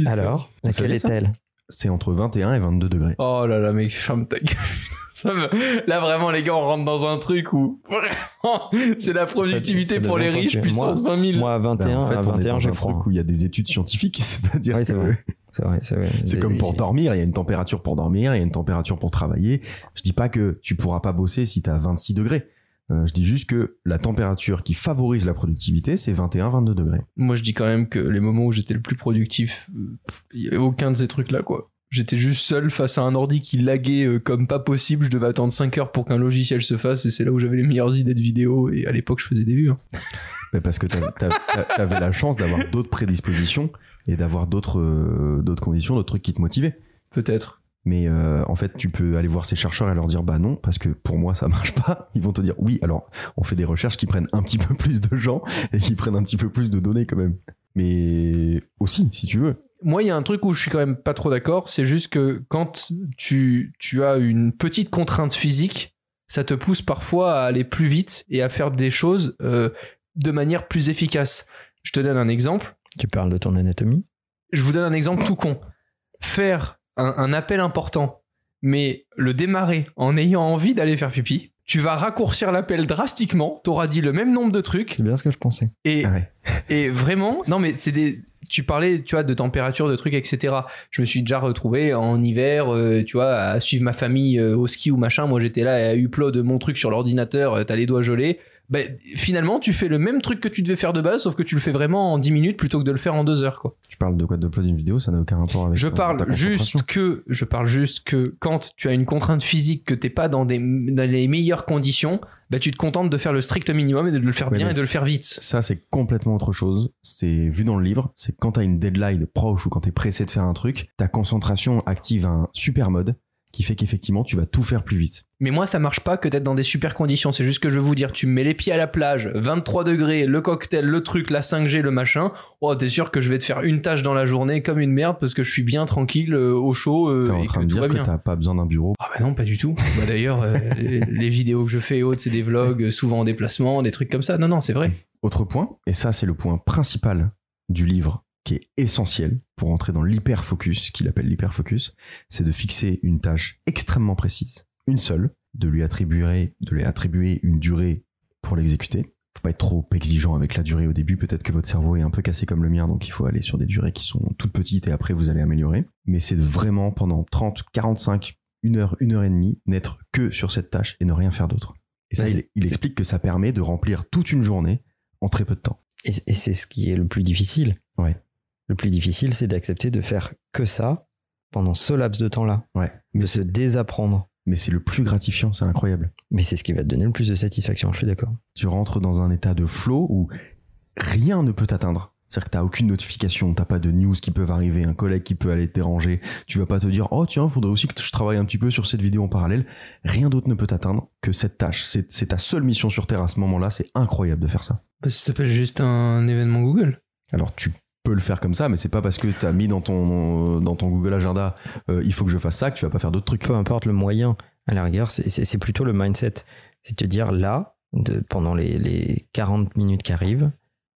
Alors, laquelle est-elle? C'est entre 21 et 22 degrés. Oh là là, mec, ferme ta gueule. Ça me- Là, vraiment, les gars, on rentre dans un truc où vraiment, c'est la productivité Ça- ça pour les riches, tranquille. puissance 20 000. Moi, à 21, Ben, en fait, à on est 21, dans j'ai un froid. truc où il y a des études scientifiques, c'est-à-dire Oui, que c'est vrai. C'est vrai, c'est vrai. c'est comme pour dormir, il y a une température pour dormir, il y a une température pour travailler. Je dis pas que tu pourras pas bosser si tu as 26 degrés. Euh, je dis juste que la température qui favorise la productivité, c'est 21-22 degrés. Moi, je dis quand même que les moments où j'étais le plus productif, il y avait aucun de ces trucs-là, quoi. J'étais juste seul face à un ordi qui laguait euh, comme pas possible. Je devais attendre 5 heures pour qu'un logiciel se fasse et c'est là où j'avais les meilleures idées de vidéos. Et à l'époque, je faisais des vues. hein. Mais parce que t'avais la chance d'avoir d'autres prédispositions et d'avoir d'autres euh, d'autres conditions, d'autres trucs qui te motivaient. Peut-être. Mais euh, en fait, tu peux aller voir ces chercheurs et leur dire bah non, parce que pour moi ça marche pas. Ils vont te dire oui, alors on fait des recherches qui prennent un petit peu plus de gens et qui prennent un petit peu plus de données quand même. Mais aussi, si tu veux. Moi, il y a un truc où je suis quand même pas trop d'accord. C'est juste que quand tu, tu as une petite contrainte physique, ça te pousse parfois à aller plus vite et à faire des choses euh, de manière plus efficace. Je te donne un exemple. Tu parles de ton anatomie? Je vous donne un exemple tout con. Faire un, un appel important, mais le démarrer en ayant envie d'aller faire pipi, tu vas raccourcir l'appel drastiquement. T'auras dit le même nombre de trucs C'est bien ce que je pensais. et Ah ouais. et vraiment, non mais c'est des. Tu parlais, tu vois, de température, de trucs, etc. Je me suis déjà retrouvé en hiver, euh, tu vois, à suivre ma famille euh, au ski ou machin. Moi, j'étais là à upload mon truc sur l'ordinateur. euh, T'as les doigts gelés. Ben, finalement, tu fais le même truc que tu devais faire de base, sauf que tu le fais vraiment en 10 minutes plutôt que de le faire en 2 heures, quoi. Tu parles de quoi d'upload une vidéo, ça n'a aucun rapport avec Je ton- parle juste que, je parle juste que quand tu as une contrainte physique, que t'es pas dans des, dans les meilleures conditions, bah, tu te contentes de faire le strict minimum et de le faire Ouais, bien et de le faire vite. Ça, c'est complètement autre chose. C'est vu dans le livre. C'est quand t'as une deadline proche ou quand t'es pressé de faire un truc, ta concentration active un super mode qui fait qu'effectivement, tu vas tout faire plus vite. Mais moi, ça marche pas que d'être dans des super conditions. C'est juste que je veux vous dire, tu me mets les pieds à la plage, 23 degrés, le cocktail, le truc, la 5G, le machin. Oh, t'es sûr que je vais te faire une tâche dans la journée comme une merde parce que je suis bien tranquille, euh, au chaud euh, T'es en et train que de tout dire va que t'as pas besoin d'un bureau. Ah bah non, pas du tout. Bah d'ailleurs, euh, les vidéos que je fais et autres, c'est des vlogs, euh, souvent en déplacement, des trucs comme ça. Non, non, c'est vrai. Autre point, et ça c'est le point principal du livre qui est essentiel pour entrer dans l'hyperfocus, qu'il appelle l'hyperfocus, c'est de fixer une tâche extrêmement précise, une seule, de lui attribuer, de lui attribuer une durée pour l'exécuter. Faut pas être trop exigeant avec la durée au début, peut-être que votre cerveau est un peu cassé comme le mien, donc il faut aller sur des durées qui sont toutes petites et après vous allez améliorer. Mais c'est vraiment pendant 30, 45, une heure, une heure et demie, n'être que sur cette tâche et ne rien faire d'autre. Et ça, il, explique que ça permet de remplir toute une journée en très peu de temps. Et, et c'est ce qui est le plus difficile. Ouais. Le plus difficile, c'est d'accepter de faire que ça pendant ce laps de temps-là. Ouais. De se désapprendre. Mais c'est le plus gratifiant, c'est incroyable. Mais c'est ce qui va te donner le plus de satisfaction, je suis d'accord. Tu rentres dans un état de flow où rien ne peut t'atteindre. C'est-à-dire que t'as aucune notification, t'as pas de news qui peuvent arriver, un collègue qui peut aller te déranger. Tu vas pas te dire, oh tiens, faudrait aussi que je travaille un petit peu sur cette vidéo en parallèle. Rien d'autre ne peut t'atteindre que cette tâche. C'est ta seule mission sur Terre à ce moment-là. C'est incroyable de faire ça. Bah, ça s'appelle juste un événement Google. Alors tu peux le faire comme ça, mais c'est pas parce que t'as mis dans ton dans ton Google Agenda, euh, il faut que je fasse ça que tu vas pas faire d'autres trucs. Peu importe le moyen, à la rigueur, c'est plutôt le mindset. C'est te dire là, de, pendant les, les 40 minutes qui arrivent,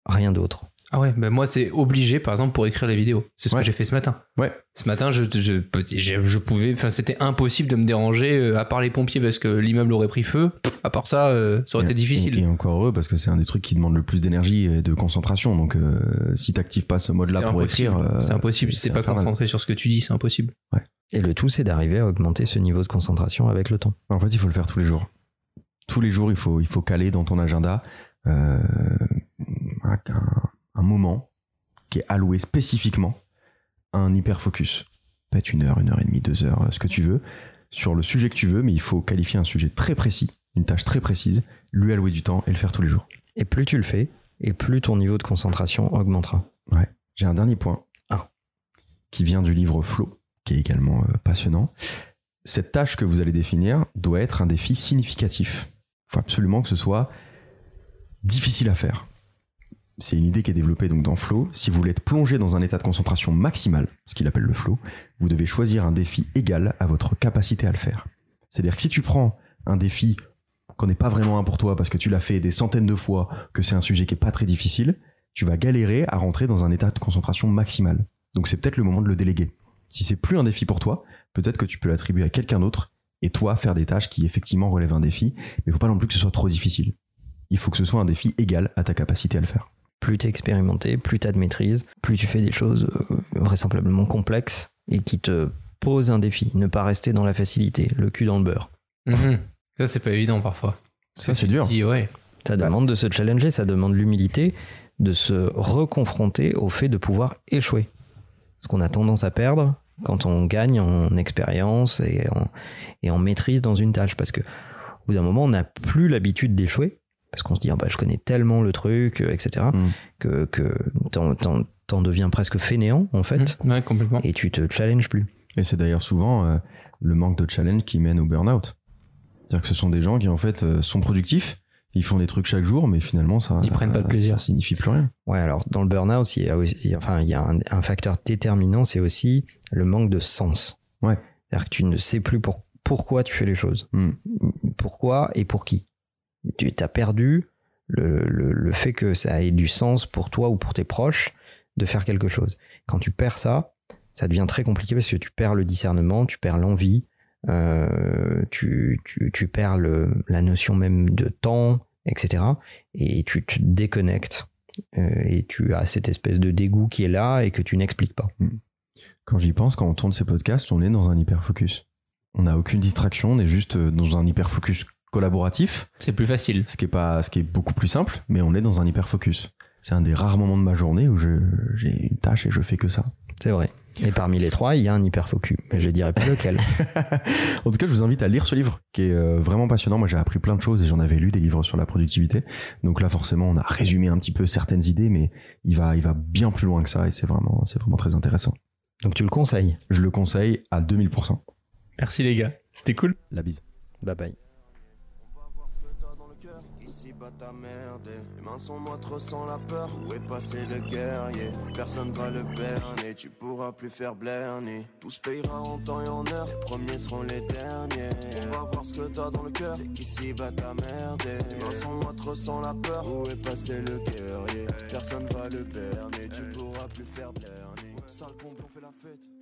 rien d'autre. Ah ouais, bah moi c'est obligé par exemple pour écrire les vidéos. C'est ce Ouais. que j'ai fait ce matin. Ouais. Ce matin, je, je, je, je pouvais, enfin c'était impossible de me déranger euh, à part les pompiers parce que l'immeuble aurait pris feu. À part ça, euh, ça aurait été difficile. Et, et encore heureux parce que c'est un des trucs qui demande le plus d'énergie et de concentration. Donc euh, si t'actives pas ce mode-là pour impossible. écrire, euh, c'est impossible. Si t'es pas concentré sur ce que tu dis, c'est impossible. Et le tout, c'est d'arriver à augmenter ce niveau de concentration avec le temps. En fait, il faut le faire tous les jours. Tous les jours, il faut, il faut caler dans ton agenda euh, un, un- moment qui est alloué spécifiquement à un hyper focus. Peut-être une heure, une heure et demie, deux heures, ce que tu veux, sur le sujet que tu veux, mais il faut qualifier un sujet très précis, une tâche très précise, lui allouer du temps et le faire tous les jours. Et plus tu le fais, et plus ton niveau de concentration augmentera. J'ai un dernier point Ah. qui vient du livre Flow, qui est également euh, passionnant. Cette tâche que vous allez définir doit être un défi significatif. Il faut absolument que ce soit difficile à faire. C'est une idée qui est développée donc dans Flow. Si vous voulez être plongé dans un état de concentration maximal, ce qu'il appelle le Flow, vous devez choisir un défi égal à votre capacité à le faire. C'est-à-dire que si tu prends un défi qu'on n'est pas vraiment un pour toi parce que tu l'as fait des centaines de fois, que c'est un sujet qui est pas très difficile, tu vas galérer à rentrer dans un état de concentration maximale. Donc c'est peut-être le moment de le déléguer. Si c'est plus un défi pour toi, peut-être que tu peux l'attribuer à quelqu'un d'autre et toi faire des tâches qui effectivement relèvent un défi, mais il faut pas non plus que ce soit trop difficile. Il faut que ce soit un défi égal à ta capacité à le faire. Plus tu es expérimenté, plus tu as de maîtrise, plus tu fais des choses euh, vraisemblablement complexes et qui te posent un défi. Ne pas rester dans la facilité, le cul dans le beurre. Mhm. Ça c'est pas évident parfois. Ça, c'est dur. Dis, ouais. Ça demande de se challenger, ça demande l'humilité, de se reconfronter au fait de pouvoir échouer. Ce qu'on a tendance à perdre quand on gagne en expérience et en, et en maîtrise dans une tâche. Parce que au bout d'un moment, on n'a plus l'habitude d'échouer. Parce qu'on se dit, Ah bah, je connais tellement le truc, euh, etc., Mm. que, que t'en, t'en- t'en deviens presque fainéant, en fait, Mhm. Ouais, complètement. et tu te challenges plus. Et c'est d'ailleurs souvent euh, le manque de challenge qui mène au burn-out. C'est-à-dire que ce sont des gens qui en fait euh, sont productifs, ils font des trucs chaque jour, mais finalement ça Ils prennent pas de plaisir. Ça signifie plus rien. Ouais, alors dans le burn-out, il y a, aussi- enfin, il y a un, un facteur déterminant, c'est aussi le manque de sens. Ouais. C'est-à-dire que tu ne sais plus pour, pourquoi tu fais les choses. Hmm. Pourquoi et pour qui. Tu as perdu le, le- fait que ça ait du sens pour toi ou pour tes proches de faire quelque chose. Quand tu perds ça, ça devient très compliqué parce que tu perds le discernement, tu perds l'envie, euh, tu, tu, perds le, la notion même de temps, etc. Et tu te déconnectes euh, et tu as cette espèce de dégoût qui est là et que tu n'expliques pas. Quand j'y pense, quand on tourne ces podcasts, on est dans un hyper focus. On n'a aucune distraction, on est juste euh, dans un hyper focus collaboratif, C'est plus facile. ce qui est pas, ce qui est beaucoup plus simple, mais on est dans un hyper focus. C'est un des rares moments de ma journée où je- j'ai une tâche et je fais que ça. C'est vrai. Et parmi les trois, il y a un hyperfocus. Mais je dirais pas lequel. en tout cas, je vous invite à lire ce livre qui est euh, vraiment passionnant. Moi, j'ai appris plein de choses et j'en avais lu des livres sur la productivité. Donc là, forcément, on a résumé un petit peu certaines idées, mais il va, il va bien plus loin que ça et c'est vraiment, c'est vraiment très intéressant. Donc tu le conseilles? Je le conseille à 2000%. Merci les gars. C'était cool. La bise. Bye bye. Sont moites, ressens la peur. Où est passé le guerrier? Personne va le berner. Tu pourras plus faire blerner. Tout se payera en temps et en heure. Les premiers seront les derniers. On va voir ce que t'as dans le cœur. C'est qu'ici bas ta merde. Les mains sont moites, ressens la peur. Où est passé le guerrier? Personne va le berner. Tu pourras plus faire blerner. Sale on fait la fête.